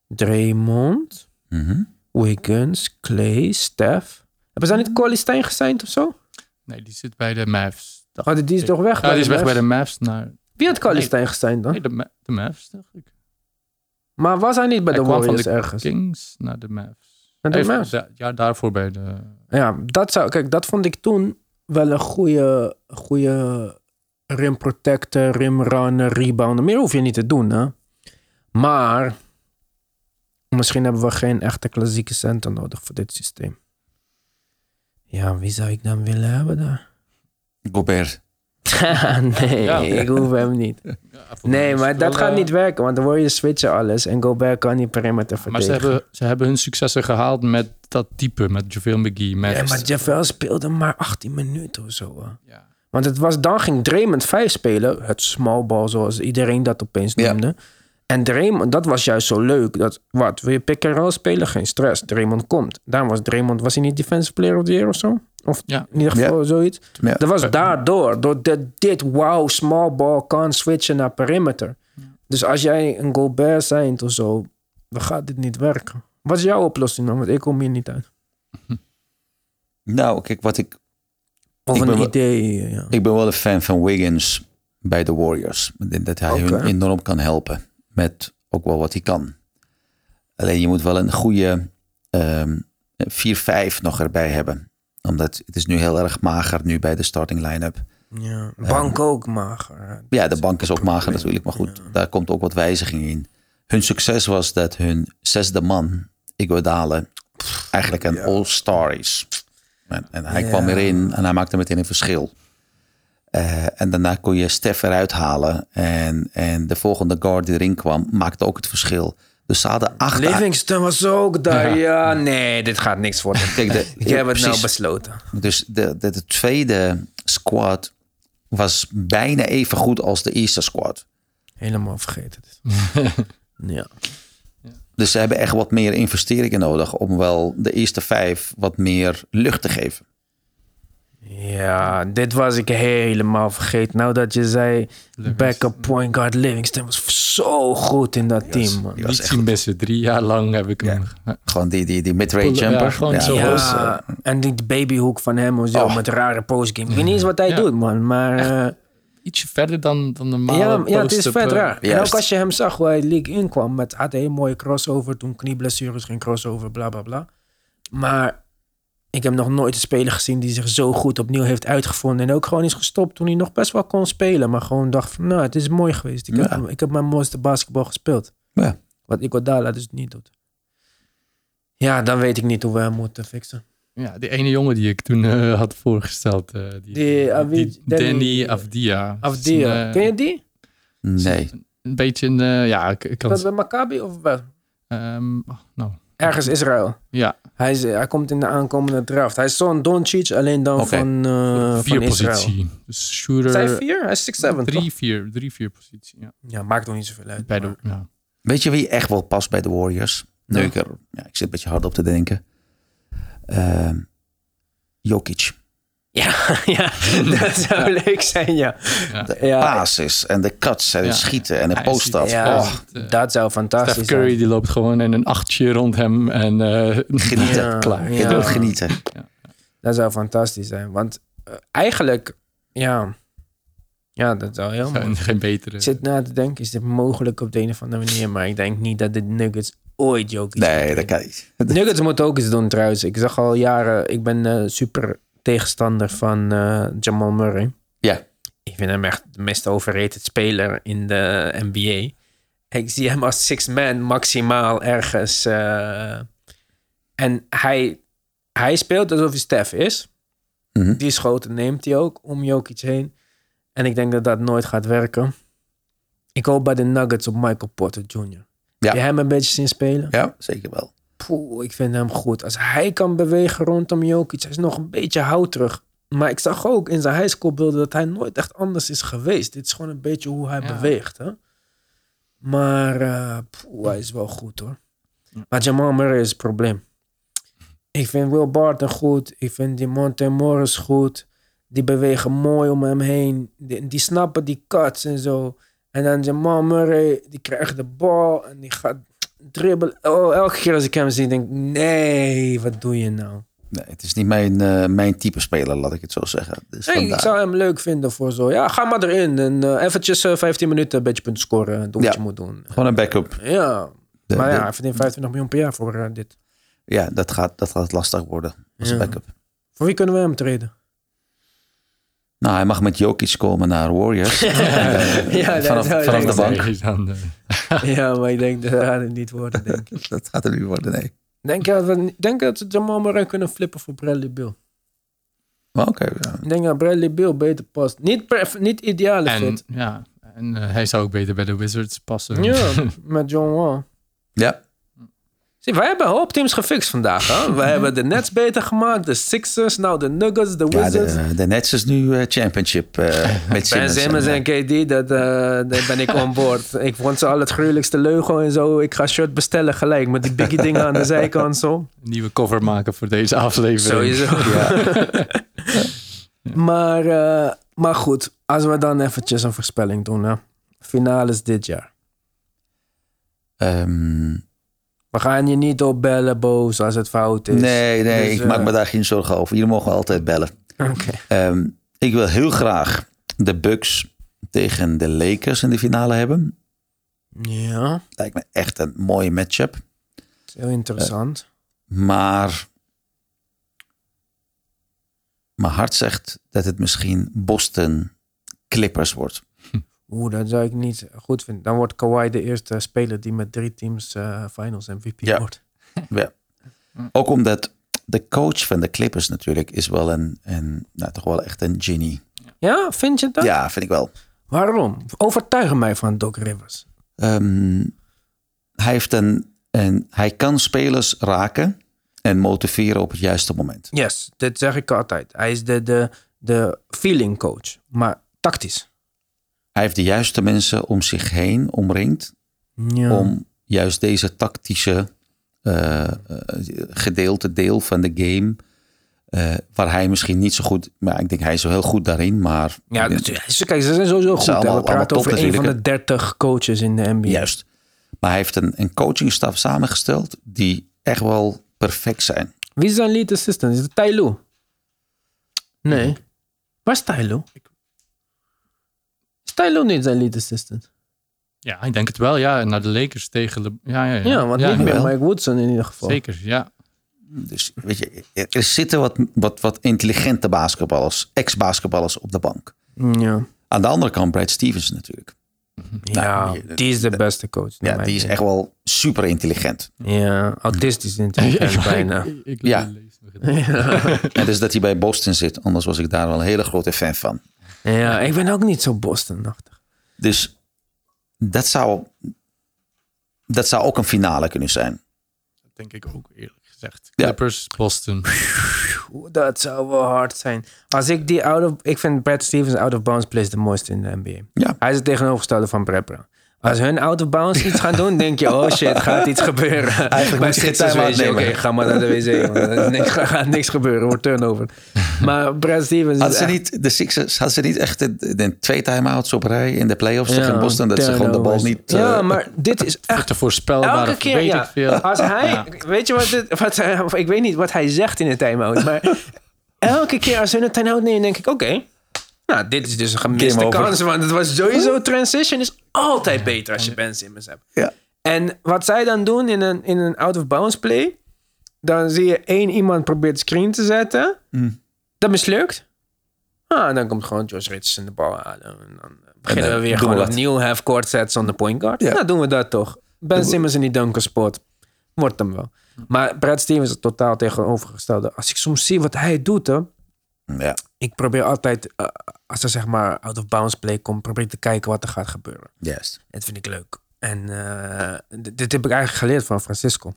Draymond, Mhm. Wiggins, Clay, Steph. Hebben ze niet Collie Stein gesigned of zo? Nee, die zit bij de Mavs. Oh, die, is toch weg? Ja, bij die is de weg bij de Mavs naar... Wie had. Stein gesigned dan? Nee, de, Ma- de Mavs, dacht ik. Maar was hij niet bij Hij de kwam van Warriors de ergens? Kings naar de Mavs. Naar de Hij heeft Mavs? da- Ja, daarvoor bij de... Ja, dat zou, kijk, dat vond ik toen wel een goede, goede rim protector, rim runner, rebounder. Meer hoef je niet te doen, hè. Maar misschien hebben we geen echte klassieke center nodig voor dit systeem. Ja, wie zou ik dan willen hebben daar? Gobert. nee, Ja. ik hoef hem niet. Nee, maar dat gaat niet werken, want dan word je switchen alles en Gobert kan niet perimeter Maar ze verdedigen. hebben, ze hebben hun successen gehaald met dat type, met JaVale McGee. Met, Ja, maar Javel speelde maar 18 minuten of zo. Ja. Want het was, dan ging Draymond 5 spelen. Het small ball, zoals iedereen dat opeens Ja. noemde. En Draymond, dat was juist zo leuk. Dat, wat, wil je pick and roll spelen? Geen stress. Draymond komt. Daarom was Draymond, was hij niet defensive player of the year of zo? Of Ja. in ieder geval zoiets. Ja. Dat was daardoor. Door dit, dit wow, small ball kan switchen naar perimeter. Dus als jij een Gobert zijn of zo, dan gaat dit niet werken. Wat is jouw oplossing dan? Want ik kom hier niet uit. Nou, kijk, wat ik... Of Ik ben een wel- idee, ja. Ik ben wel een fan van Wiggins bij de Warriors. Ik denk Dat hij hun enorm kan helpen. Met ook wel wat hij kan. Alleen je moet wel een goede ehm 4-5 nog erbij hebben. Omdat het is nu heel erg mager nu bij de starting line-up. Ja, bank ook mager. Ja, de bank is ook mager natuurlijk. Maar goed, daar komt ook wat wijziging in. Hun succes was dat hun zesde man, Iguodala, eigenlijk een all-star is. En, en hij Ja. kwam erin en hij maakte meteen een verschil. Eh, en daarna kon je Stef eruit halen. En, en de volgende guard die erin kwam, maakte ook het verschil. Dus ze hadden acht... Livingston was ook daar. Ja. Ja, nee, dit gaat niks worden. Kijk, de, Ik heb het nou besloten. Dus de, de, de tweede squad was bijna even goed als de eerste squad. Helemaal vergeten. ja. Dus ze hebben echt wat meer investeringen nodig om wel de eerste vijf wat meer lucht te geven. Ja, dit was ik helemaal vergeten. Nou dat je zei, backup point guard Livingston was zo goed in dat team, man. Die was echt. Drie jaar lang heb ik hem... gewoon die, die, die mid-range Ja, jumper. zo. Ja, eh, en die babyhoek van hem zo, Oh. met rare postgame. Ik weet niet eens wat hij Ja. doet, man. Maar eh, Ietsje verder dan, dan normaal. ja, ja, het is vet raar. En ook als je hem zag hoe hij de league inkwam, met had hij een mooie crossover. Toen knieblessures, geen crossover, bla bla bla. Maar ik heb nog nooit een speler gezien die zich zo goed opnieuw heeft uitgevonden. En ook gewoon is gestopt toen hij nog best wel kon spelen. Maar gewoon dacht van, nou, het is mooi geweest. Ik, Ja. heb, ik heb mijn mooiste basketbal gespeeld. Ja. Wat Iguodala dus niet doet. Ja, dan weet ik niet hoe we hem moeten fixen. Ja, die ene jongen die ik toen eh, had voorgesteld. eh, die, Die, ah, wie- die Danny- Danny Avdia. Afdia. Een, eh, Ken je die? Nee. Een beetje een... eh, ja, ik, ik kan... Dat bij Maccabi of wel? ehm, oh, nou, Ergens Israël. ja. Hij, is, hij komt in de aankomende draft. Hij is zo'n Doncic, alleen dan van, eh vier van Israël. positie. Dus shooter... Zijn vier? Hij is 6'7", toch? Drie, vier. Drie, vier positie, ja. Ja, maakt nog niet zoveel uit. Bij de, ja. Weet je wie echt wel past bij de Warriors? Nu Ja. ik, er, ja, ik zit een beetje hard op te denken. Ehm Jokic. Ja, ja, dat zou leuk zijn, ja. De Ja. basis en de cuts en het Ja. schieten en de Ja, Oh, eh, dat zou fantastisch Steph Curry zijn. die loopt gewoon in een achtje rond hem en eh genieten. Ja, klaar. Je ja. doet genieten. Dat zou fantastisch zijn. Want eh, eigenlijk, ja, ja, dat zou heel mooi En geen betere. Ik zit na te denken, is dit mogelijk op de een of andere manier? Maar ik denk niet dat de Nuggets ooit Jokic Nee, dat kan niet. De Nuggets moeten ook iets doen trouwens. Ik zag al jaren, ik ben super tegenstander van eh, Jamal Murray. Ja. Ik vind hem echt de meest overrated speler in de NBA. Ik zie hem als six man maximaal ergens. eh, en hij, hij speelt alsof hij Stef is. Mhm. Die schoten neemt hij ook om Jokic heen. En ik denk dat dat nooit gaat werken. Ik hoop bij de Nuggets op Michael Porter Jr. Ja. Heb je hem een beetje zien spelen? Ja, zeker wel. Poeh, ik vind hem goed. Als hij kan bewegen rondom Jokic, hij is nog een beetje houterig. Maar ik zag ook in zijn high school beelden dat hij nooit echt anders is geweest. Dit is gewoon een beetje hoe hij Ja. beweegt. Hè? Maar poeh, hij is wel goed hoor. Maar Jamal Murray is het probleem. Ik vind Will Barton goed. Ik vind die Monte Morris goed. Die bewegen mooi om hem heen. Die, die snappen die cuts en zo. En dan Jamal Murray, die krijgt de bal en die gaat dribbelen. Oh, elke keer als ik hem zie, denk ik, nee, wat doe je nou? Nee, het is niet mijn, eh, mijn type speler, laat ik het zo zeggen. Dus Nee, ik zou hem leuk vinden voor zo. Ja, ga maar erin. En eh, eventjes eh, 15 minuten een beetje punten scoren. en Doen wat Ja. je moet doen. Gewoon een backup. Ja. De- maar ja, hij verdient 25 miljoen per jaar voor dit. Ja, dat gaat, dat gaat lastig worden als Ja. backup. Voor wie kunnen we hem treden? Nou, hij mag met Jokic komen naar Warriors. Ja, dat vanaf, vanaf de bank. Dan, ja, maar ik denk dat gaat het niet worden, denk ik. Dat gaat er niet worden, nee. Denk je dat we denk je dat we Jamal Murray kunnen flippen voor Bradley Bill? Oké, ja. Ik denk dat Bradley Bill beter past. Niet, per, niet ideale en fit. ja, en eh, hij zou ook beter bij de Wizards passen. Ja, met John Wall. ja. Zie, wij hebben een hoop teams gefixt vandaag. Hè? Wij hebben de Nets beter gemaakt, de Sixers, nou de Nuggets, de Ja, Wizards. de, de Nets is nu eh, championship eh, met Ben Simmons. Simmons en, en KD, dat, eh, daar ben ik on board. Ik vond ze al het gruwelijkste leugen en zo. Ik ga shirt bestellen gelijk met die biggie dingen aan de zijkant zo. Een nieuwe cover maken voor deze aflevering. Sowieso. maar, eh, maar goed, als we dan eventjes een voorspelling doen. Hè. Finales dit jaar. ehm, We gaan je niet opbellen boos als het fout is. nee, nee, Dus, ik maak eh, me daar geen zorgen over. Jullie mogen altijd bellen. Oké. Ehm, ik wil heel graag de Bucks tegen de Lakers in de finale hebben. Ja, Lijkt me echt een mooie matchup. heel interessant. Maar mijn hart zegt dat het misschien Boston Clippers wordt. Oeh, dat zou ik niet goed vinden. Dan wordt Kawhi de eerste speler die met drie teams eh, finals MVP Ja. wordt. Ja. Ook omdat de coach van de Clippers natuurlijk is wel een, een nou, toch wel echt een genie. Ja, vind je dat? Ja, vind ik wel. Waarom? Overtuig mij van Doc Rivers. Ehm, hij, heeft een, een, hij kan spelers raken en motiveren op het juiste moment. Yes, dit zeg ik altijd. Hij is de, de, de feeling coach, maar tactisch. Hij heeft de juiste mensen om zich heen omringd Ja. om juist deze tactische eh, eh, gedeelte, deel van de game, eh, waar hij misschien niet zo goed, maar ik denk hij is wel heel goed daarin, maar ja, kijk, ze zijn sowieso goed. allemaal- we praten over een van de natuurlijk, 30 coaches in de NBA. juist. Maar hij heeft een, een coachingstaf samengesteld die echt wel perfect zijn. Wie is zijn lead assistant? Is het Ty Lue? Nee. Waar is Ty Lue? Is Ty Lue niet zijn lead assistant? Ja, ik denk het wel. Ja, naar de Lakers tegen... Le- ja, ja, ja. Ja, want niet meer. Mike Woodson in ieder geval. Zeker, ja. Dus weet je, er, zitten wat, wat, wat intelligente basketballers, ex-basketballers op de bank. Ja, Aan de andere kant Brad Stevens natuurlijk. ja Nou, die is de beste coach. Ja, die is echt wel super intelligent. Ja, autistisch intelligent bijna. Ik, ik, Ja. het. En dus dat hij bij Boston zit, anders was ik daar wel een hele grote fan van. Ja, ik ben ook niet zo Boston-achtig. Dus dat zou, dat zou ook een finale kunnen zijn. Dat denk ik ook, eerlijk gezegd. Ja. Clippers, Boston. Oeh, Dat zou wel hard zijn. Als ik die out of... Ik vind Brad Stevens out of bounds plays de mooiste in de NBA. Ja. Hij is het tegenovergestelde van Brad Brown. Als hun out of bounds iets gaan doen, denk je, oh shit, gaat iets gebeuren. Eigenlijk moet je geen Oké, nemen. ga maar naar de wc. er is niks, gaat niks gebeuren, wordt turnover. Maar Brad Stevens is Hadden ze echt- niet, de Sixers, hadden ze niet echt de, de twee time-outs op rij in de playoffs tegen Ja, Boston? Dat ze gewoon de bal niet... eh, Ja, maar dit is echt Te voorspelbaar, Elke keer, weet ja. ik veel. Als hij, Ja. weet je wat, dit, wat hij- of ik weet niet wat hij zegt in de time-out, maar elke keer als ze een time-out nemen, denk ik, oké, nou, dit is dus een gemiste kans, want het was sowieso transition is altijd beter als je Ben Simmons hebt. Ja. En wat zij dan doen in een, in een out-of-bounds play, dan zie je één iemand probeert screen te zetten, Mm. dat mislukt. Ah, dan komt gewoon Josh Richardson de bal halen. En dan beginnen dan we weer gewoon wat. opnieuw half-court sets on the point guard. Ja. Nou, doen we dat toch. Ben Simmons in die dunker spot. Wordt hem wel. Maar Brad Stevens is totaal tegenovergestelde. Als ik soms zie wat hij doet, hè, ja. Ik probeer altijd, eh, als er zeg maar out of bounds play komt, probeer ik te kijken wat er gaat gebeuren. Juist. Dat vind ik leuk. En eh, dit, heb ik eigenlijk geleerd van Francisco.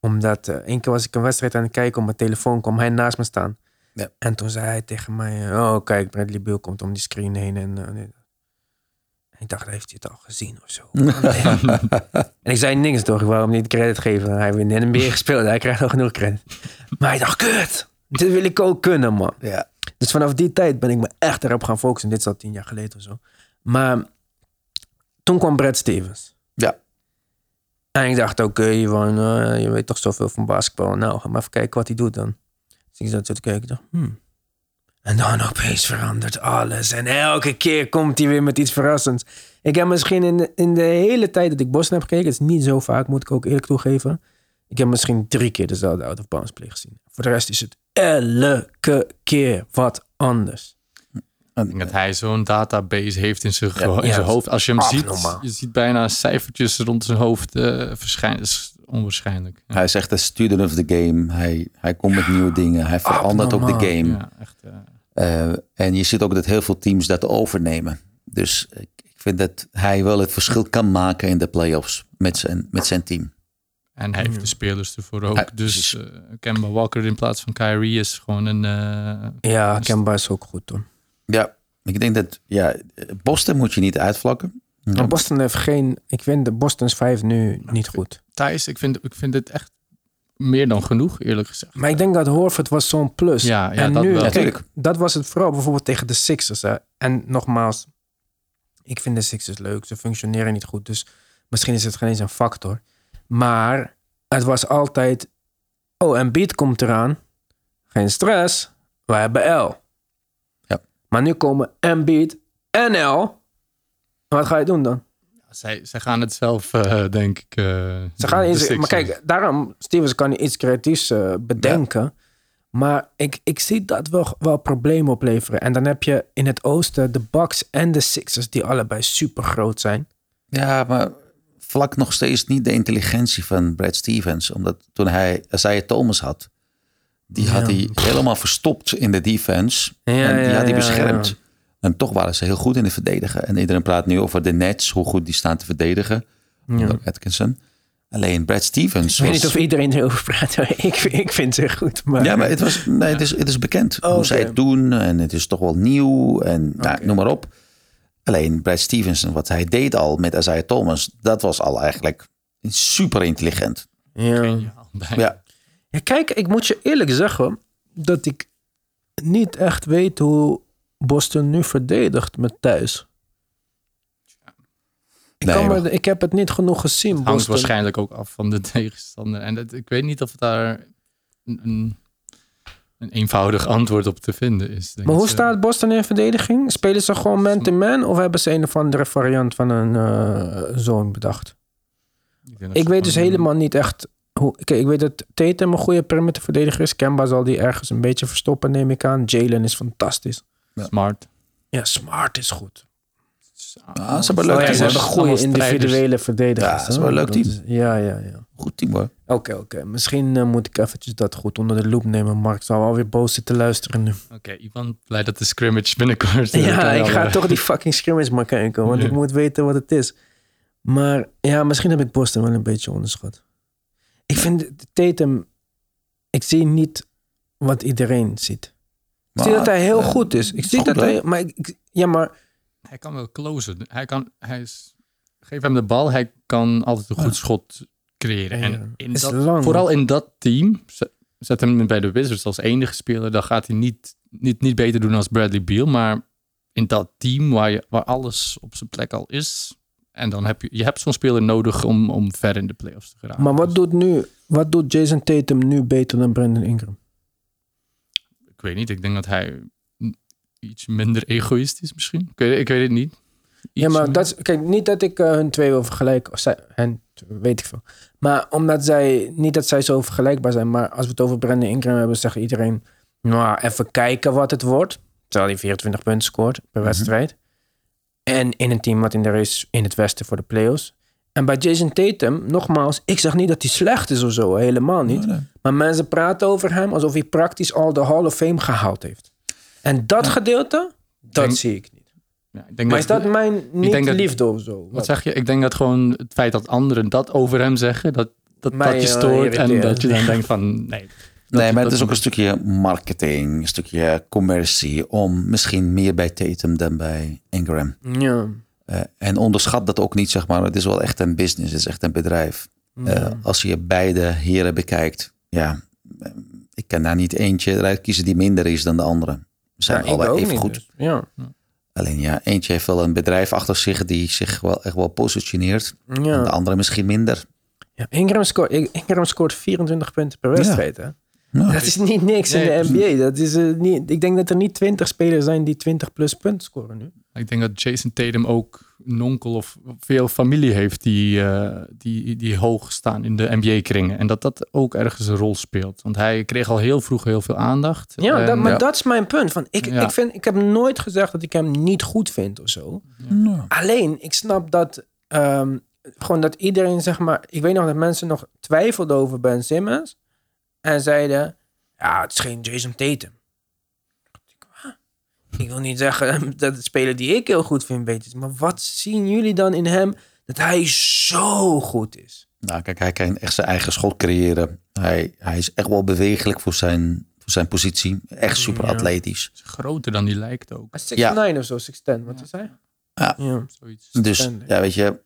Omdat eh één keer was ik een wedstrijd aan het kijken op mijn telefoon, kwam hij naast me staan. Ja. En toen zei hij tegen mij, oh kijk, Bradley Bill komt om die screen heen. En. En ik dacht, heeft hij het al gezien of zo? en ik zei niks toch, ik wou hem niet credit geven. Hij heeft in de NBA gespeeld, hij krijgt al genoeg credit. Maar hij dacht, kut, dit wil ik ook kunnen man. Ja. Dus vanaf die tijd ben ik me echt erop gaan focussen. Dit is al tien jaar geleden of zo. Maar toen kwam Brad Stevens. Ja. En ik dacht, oké, Ivan, eh, je weet toch zoveel van basketbal. Nou, ga maar even kijken wat hij doet dan. Dus ik zat zo te kijken. Dacht, hmm. En dan opeens verandert alles. En elke keer komt hij weer met iets verrassends. Ik heb misschien in de, in de hele tijd dat ik Boston heb gekeken... het is niet zo vaak, moet ik ook eerlijk toegeven... ik heb misschien drie keer dezelfde out-of-bounds play gezien. Voor de rest is het elke keer wat anders. Ik denk dat hij zo'n database heeft in zijn, Ja, in ja, zijn hoofd. Als je hem abnormaal. ziet, je ziet bijna cijfertjes rond zijn hoofd eh, verschijnen. Dat is onwaarschijnlijk. Ja, Hij is echt een student of the game. Hij, hij komt met nieuwe dingen. Hij verandert ook de game. ja echt. eh, Eh, en je ziet ook dat heel veel teams dat overnemen. Dus ik, ik vind dat hij wel het verschil kan maken in de playoffs met zijn, met zijn team. En hij heeft de spelers ervoor ook. Ja, dus eh Kemba Walker in plaats van Kyrie is gewoon een... eh, Ja, Kemba is ook goed hoor. Ja, ik denk dat ja, Boston moet je niet uitvlakken. Maar Boston heeft geen... Ik vind de Boston's 5 nu niet goed. Thijs, ik vind, ik vind het echt meer dan genoeg, eerlijk gezegd. Maar ik denk dat Horford was zo'n plus. Ja, ja, en dat nu, wel. kijk, dat was het vooral bijvoorbeeld tegen de Sixers. Hè. En nogmaals, ik vind de Sixers leuk. Ze functioneren niet goed. Dus misschien is het geen eens een factor. Maar het was altijd... Oh, en Beat komt eraan. Geen stress. Wij hebben L. Ja. Maar nu komen Embiid en L. Wat ga je doen dan? Zij, zij gaan het zelf, eh, denk ik. eh, Ze gaan Sixers. maar kijk, daarom, Stevens kan iets creatiefs eh, bedenken. Maar ik, ik zie dat wel, wel problemen opleveren. En dan heb je in het oosten de Bucks en de Sixers, die allebei super groot zijn. Ja, maar vlak nog steeds niet de intelligentie van Brad Stevens. Omdat toen hij Isaiah Thomas had, die had hij helemaal verstopt in de defense. Ja, en die ja, had hij beschermd. En toch waren ze heel goed in het verdedigen. En iedereen praat nu over de Nets, hoe goed die staan te verdedigen. Onder Atkinson. Alleen Brad Stevens Ik weet was- niet of iedereen erover praat. maar ik, ik vind ze goed. Maar, Ja, maar het, was, nee, het, is, het is bekend Oh, hoe zij oké. het doen. En het is toch wel nieuw. En nou, noem maar op. Alleen Brad Stevenson, wat hij deed al met Isaiah Thomas, dat was al eigenlijk super intelligent. ja. Ja. Ja, kijk, ik moet je eerlijk zeggen dat ik niet echt weet hoe Boston nu verdedigt met thuis. Ik, Nee, kan me- maar- ik heb het niet genoeg gezien. hangt Boston. waarschijnlijk ook af van de tegenstander. En dat, ik weet niet of daar een, een, een eenvoudig antwoord op te vinden is. denk Maar hoe staat Boston in verdediging? Spelen ze gewoon man-to-man of hebben ze een of andere variant van een eh zone bedacht? Ik, weet dus helemaal niet echt hoe. Kijk, ik weet dat Tatum een goede perimeterverdediger is. Kemba zal die ergens een beetje verstoppen, neem ik aan. Jalen is fantastisch. Smart. Ja, Smart is goed. Ah, ze hebben Oh leuk ja, team, ze hebben goede individuele verdedigers. Ja, dat is hè? wel een leuk team. is- ja, ja, ja. goed team hoor. Oké, oké. Misschien eh, moet ik eventjes dat goed onder de loep nemen. Mark zal alweer boos zitten luisteren nu. Oké, Ivan, blij dat de scrimmage binnenkort. eh, Ja, ik ga eh, toch die fucking scrimmage maar kijken. Want ik moet weten wat het is. Maar ja, misschien heb ik Boston wel een beetje onderschat. Ik vind Tatum... Ik zie niet wat iedereen ziet. Ik zie Maar, dat hij heel eh, goed is. Ik zie goed, dat hoor. hij... Maar ik, ik- ja, maar... Hij kan wel closen. Hij kan, hij is, geef hem de bal, hij kan altijd een goed schot creëren. En in dat, vooral in dat team, zet- zet hem bij de Wizards als enige speler, dan gaat hij niet, niet, niet beter doen als Bradley Beal. Maar in dat team waar, je, waar alles op zijn plek al is, en dan heb je, je hebt zo'n speler nodig om, om ver in de playoffs te geraken. Maar wat Dus doet nu... Wat doet Jason Tatum nu beter dan Brandon Ingram? ik weet niet, ik denk dat hij iets minder egoïst is misschien. Ik weet, ik weet het niet. Ja, maar dat is, kijk, niet dat ik eh, hun twee wil vergelijken. Of zij, hen, weet ik veel. Maar omdat zij, niet dat zij zo vergelijkbaar zijn. Maar als we het over Brandon Ingram hebben, zegt iedereen... Nou, even kijken wat het wordt. Terwijl hij 24 punten scoort per wedstrijd. En in een team wat in de race in het westen voor de playoffs. En bij Jason Tatum, nogmaals, ik zeg niet dat hij slecht is of zo. Helemaal niet. Maar mensen praten over hem alsof hij praktisch al de Hall of Fame gehaald heeft. En dat gedeelte, dat Denk- zie ik niet. Ja, ik denk Maar is dat mijn niet denk dat- liefde of zo? Wat zeg je? Ik denk dat gewoon het feit dat anderen dat over hem zeggen, dat, dat, Mij, dat je eh, stoort. en dat je dan denkt van, nee. Dat- nee, maar het is ook een stukje marketing, een stukje commercie om misschien meer bij Tatum dan bij Ingram. Ja. Eh, en onderschat dat ook niet, zeg maar. Het is wel echt een business, het is echt een bedrijf. Eh, als je beide heren bekijkt, ja, ik kan daar niet eentje eruit kiezen die minder is dan de andere. Zijn Ja, ik allebei even goed. dus. Ja. Alleen ja, eentje heeft wel een bedrijf achter zich die zich wel echt wel positioneert. En de andere misschien minder. ja Ingram, scoort, Ingram scoort 24 punten per wedstrijd. Hè? Nou, Dat is niet niks in de NBA. Dat is, eh, niet, ik denk dat er niet 20 spelers zijn die 20 plus punten scoren nu. Ik denk dat Jason Tatum ook een onkel of veel familie heeft die, eh, die, die hoog staan in de NBA-kringen. En dat dat ook ergens een rol speelt. Want hij kreeg al heel vroeg heel veel aandacht. Ja, En- dat, maar ja. dat is mijn punt. Van, ik, Ja. ik, vind, ik heb nooit gezegd dat ik hem niet goed vind of zo. Alleen, ik snap dat ehm, gewoon dat iedereen, zeg maar... Ik weet nog dat mensen nog twijfelden over Ben Simmons. En zeiden, ja, het is geen Jason Tatum. Ik, "Huh? Ik wil niet zeggen dat het speler die ik heel goed vind beter is. Maar wat zien jullie dan in hem dat hij zo goed is? Nou, kijk, hij kan echt zijn eigen schot creëren. Hij, hij is echt wel bewegelijk voor zijn, voor zijn positie. Echt super Ja. atletisch. is groter dan die lijkt ook. 6'9 of zo, 6'10. Wat is hij? Ja. ja. Zoiets. Dus ja, weet je.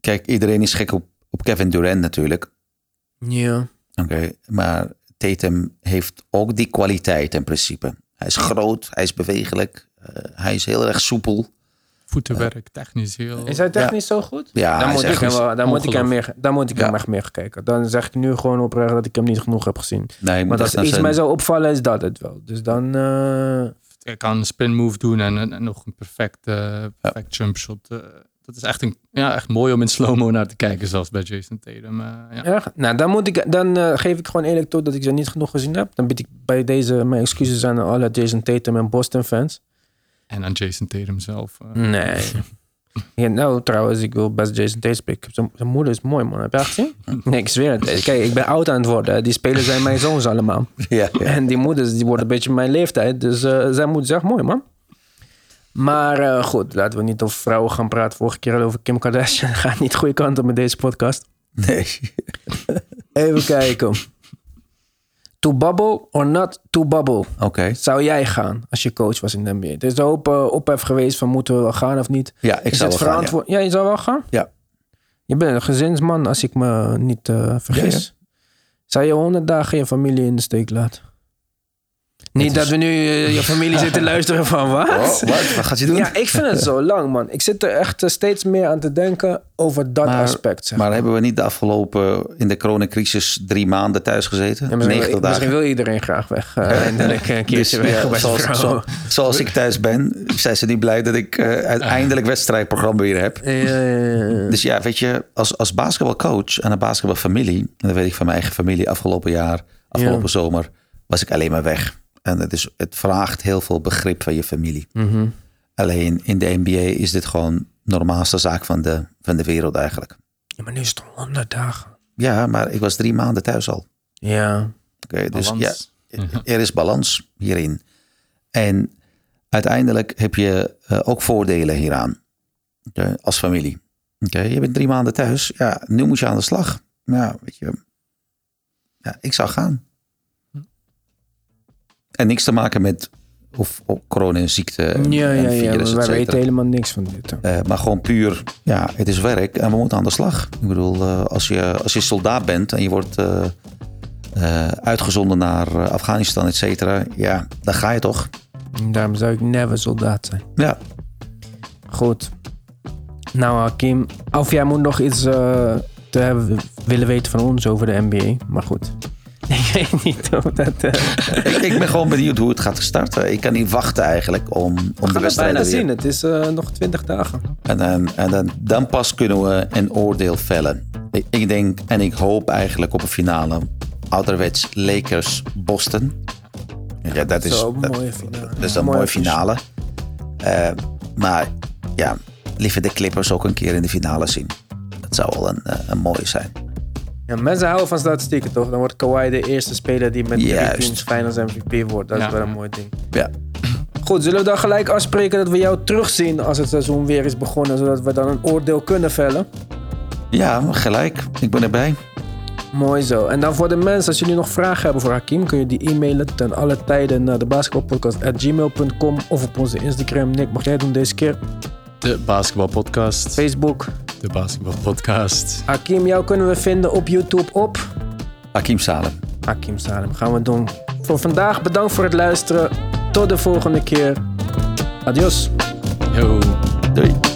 Kijk, iedereen is gek op, op Kevin Durant natuurlijk. Ja. Oké, maar Tatum heeft ook die kwaliteit in principe. Hij is groot, hij is bewegelijk, eh, hij is heel erg soepel. Voetenwerk, technisch heel... Is hij technisch zo goed? Ja, dan moet ik hem, echt wel, dan moet ik hem, meer, dan moet ik hem echt meer gekeken. Dan zeg ik nu gewoon oprecht dat ik hem niet genoeg heb gezien. Nee, echt als iets zijn- mij zou opvallen, is dat het wel. Dus dan... eh, Hij kan een spin move doen en, en, en nog een perfect, eh, perfect jump shot. Dat is echt, een, ja, echt mooi om in slow-mo naar te kijken, zelfs bij Jason Tatum. eh, ja. erg. Nou, dan, moet ik, dan eh, geef ik gewoon eerlijk toe dat ik ze niet genoeg gezien heb. Dan bied ik bij deze mijn excuses aan alle Jason Tatum en Boston fans. En aan Jason Tatum zelf. eh. Nee. Ja, nou, trouwens, ik wil best Jason Tatum spreken. Zijn zijn moeder is mooi, man. Heb je haar gezien? Nee, ik zweer het. Kijk, ik ben oud aan het worden. Die spelers zijn mijn zoons allemaal. Ja, ja. En die moeders, die worden een beetje mijn leeftijd. Dus eh zijn moeder is echt mooi, man. Maar eh, goed, laten we niet over vrouwen gaan praten. Vorige keer al over Kim Kardashian. Gaat niet de goede kant op met deze podcast. Nee. Even kijken. To bubble or not to bubble? Oké. Zou jij gaan als je coach was in de NBA? Er is een hoop uh, ophef geweest van moeten we wel gaan of niet. Ja, ik is zou het wel gaan? Ja. je zou wel gaan? Ja. Je bent een gezinsman, als ik me niet eh, vergis. Zou je honderd dagen je familie in de steek laten? Niet dat we nu eh, je familie zitten luisteren van wat? Oh, wat? Wat gaat je doen? Ja, ik vind het zo lang, man. Ik zit er echt eh, steeds meer aan te denken over dat Maar- aspect. Zeg. Maar hebben we niet de afgelopen, in de coronacrisis, drie maanden thuis gezeten? Ja, misschien, 90 dagen. misschien wil iedereen graag weg. eh, eindelijk een keertje Dus, weg ja, zoals, zo- zoals ik thuis ben, zijn ze niet blij dat ik uiteindelijk wedstrijdprogramma weer heb. Ja, ja, ja. Dus ja, weet je, als, als basketbalcoach en een basketbalfamilie, en dat weet ik van mijn eigen familie afgelopen jaar, afgelopen Ja. zomer, was ik alleen maar weg. En het, is, het vraagt heel veel begrip van je familie. Mhm. Alleen in de NBA is dit gewoon normaalste zaak van de, van de wereld eigenlijk. Ja, maar nu is het al honderd dagen. Ja, maar ik was drie maanden thuis al. Ja. Oké, dus ja, er is balans hierin. En uiteindelijk heb je eh, ook voordelen hieraan. Oké, als familie. Oké, je bent drie maanden thuis. Ja, nu moet je aan de slag. Ja, weet je. Ja, ik zou gaan. En niks te maken met of, of corona, ziekte en, Ja, ja, en ja. virus, et wij weten helemaal niks van dit. Eh, maar gewoon puur, ja, het is werk en we moeten aan de slag. Ik bedoel, eh, als, je, als je soldaat bent en je wordt eh, uitgezonden naar Afghanistan, et cetera, ja, dan ga je toch. Daarom zou ik never soldaat zijn. Ja, Goed. Nou, Hakim. Of jij moet nog iets te hebben, willen weten van ons over de NBA. Maar goed. Ik weet niet of dat... eh ik, ik ben gewoon benieuwd hoe het gaat starten. Ik kan niet wachten eigenlijk om, om we de gaan het wedstrijden bijna weer. zien. Het is eh, nog twintig dagen. En, dan, en dan, dan pas kunnen we een oordeel vellen. Ik, ik denk en ik hoop eigenlijk op een finale. Ouderwets Lakers-Boston. Ja, dat is, Zo, een dat, mooie finale. dat is een mooie finale. Eh, maar ja, liever de Clippers ook een keer in de finale zien. Dat zou wel een, een mooie zijn. Ja, mensen houden van statistieken, toch? Dan wordt Kawhi de eerste speler die met drie Juist. teams finals MVP wordt. Dat is wel een mooi ding. Ja, Goed, zullen we dan gelijk afspreken dat we jou terugzien als het seizoen weer is begonnen, zodat we dan een oordeel kunnen vellen? ja gelijk. Ik ben erbij. Mooi zo. En dan voor de mensen, als jullie nog vragen hebben voor Hakim, kun je die e-mailen ten alle tijden naar de basketbalpodcast.gmail.com of op onze Instagram. Nick, mag jij doen deze keer? De basketbalpodcast. Facebook. De basketbalpodcast. Hakim, jou kunnen we vinden op YouTube op Hakim Salem. Hakim Salem. Gaan we doen. Voor vandaag bedankt voor het luisteren. Tot de volgende keer. Adios. Yo. Doei.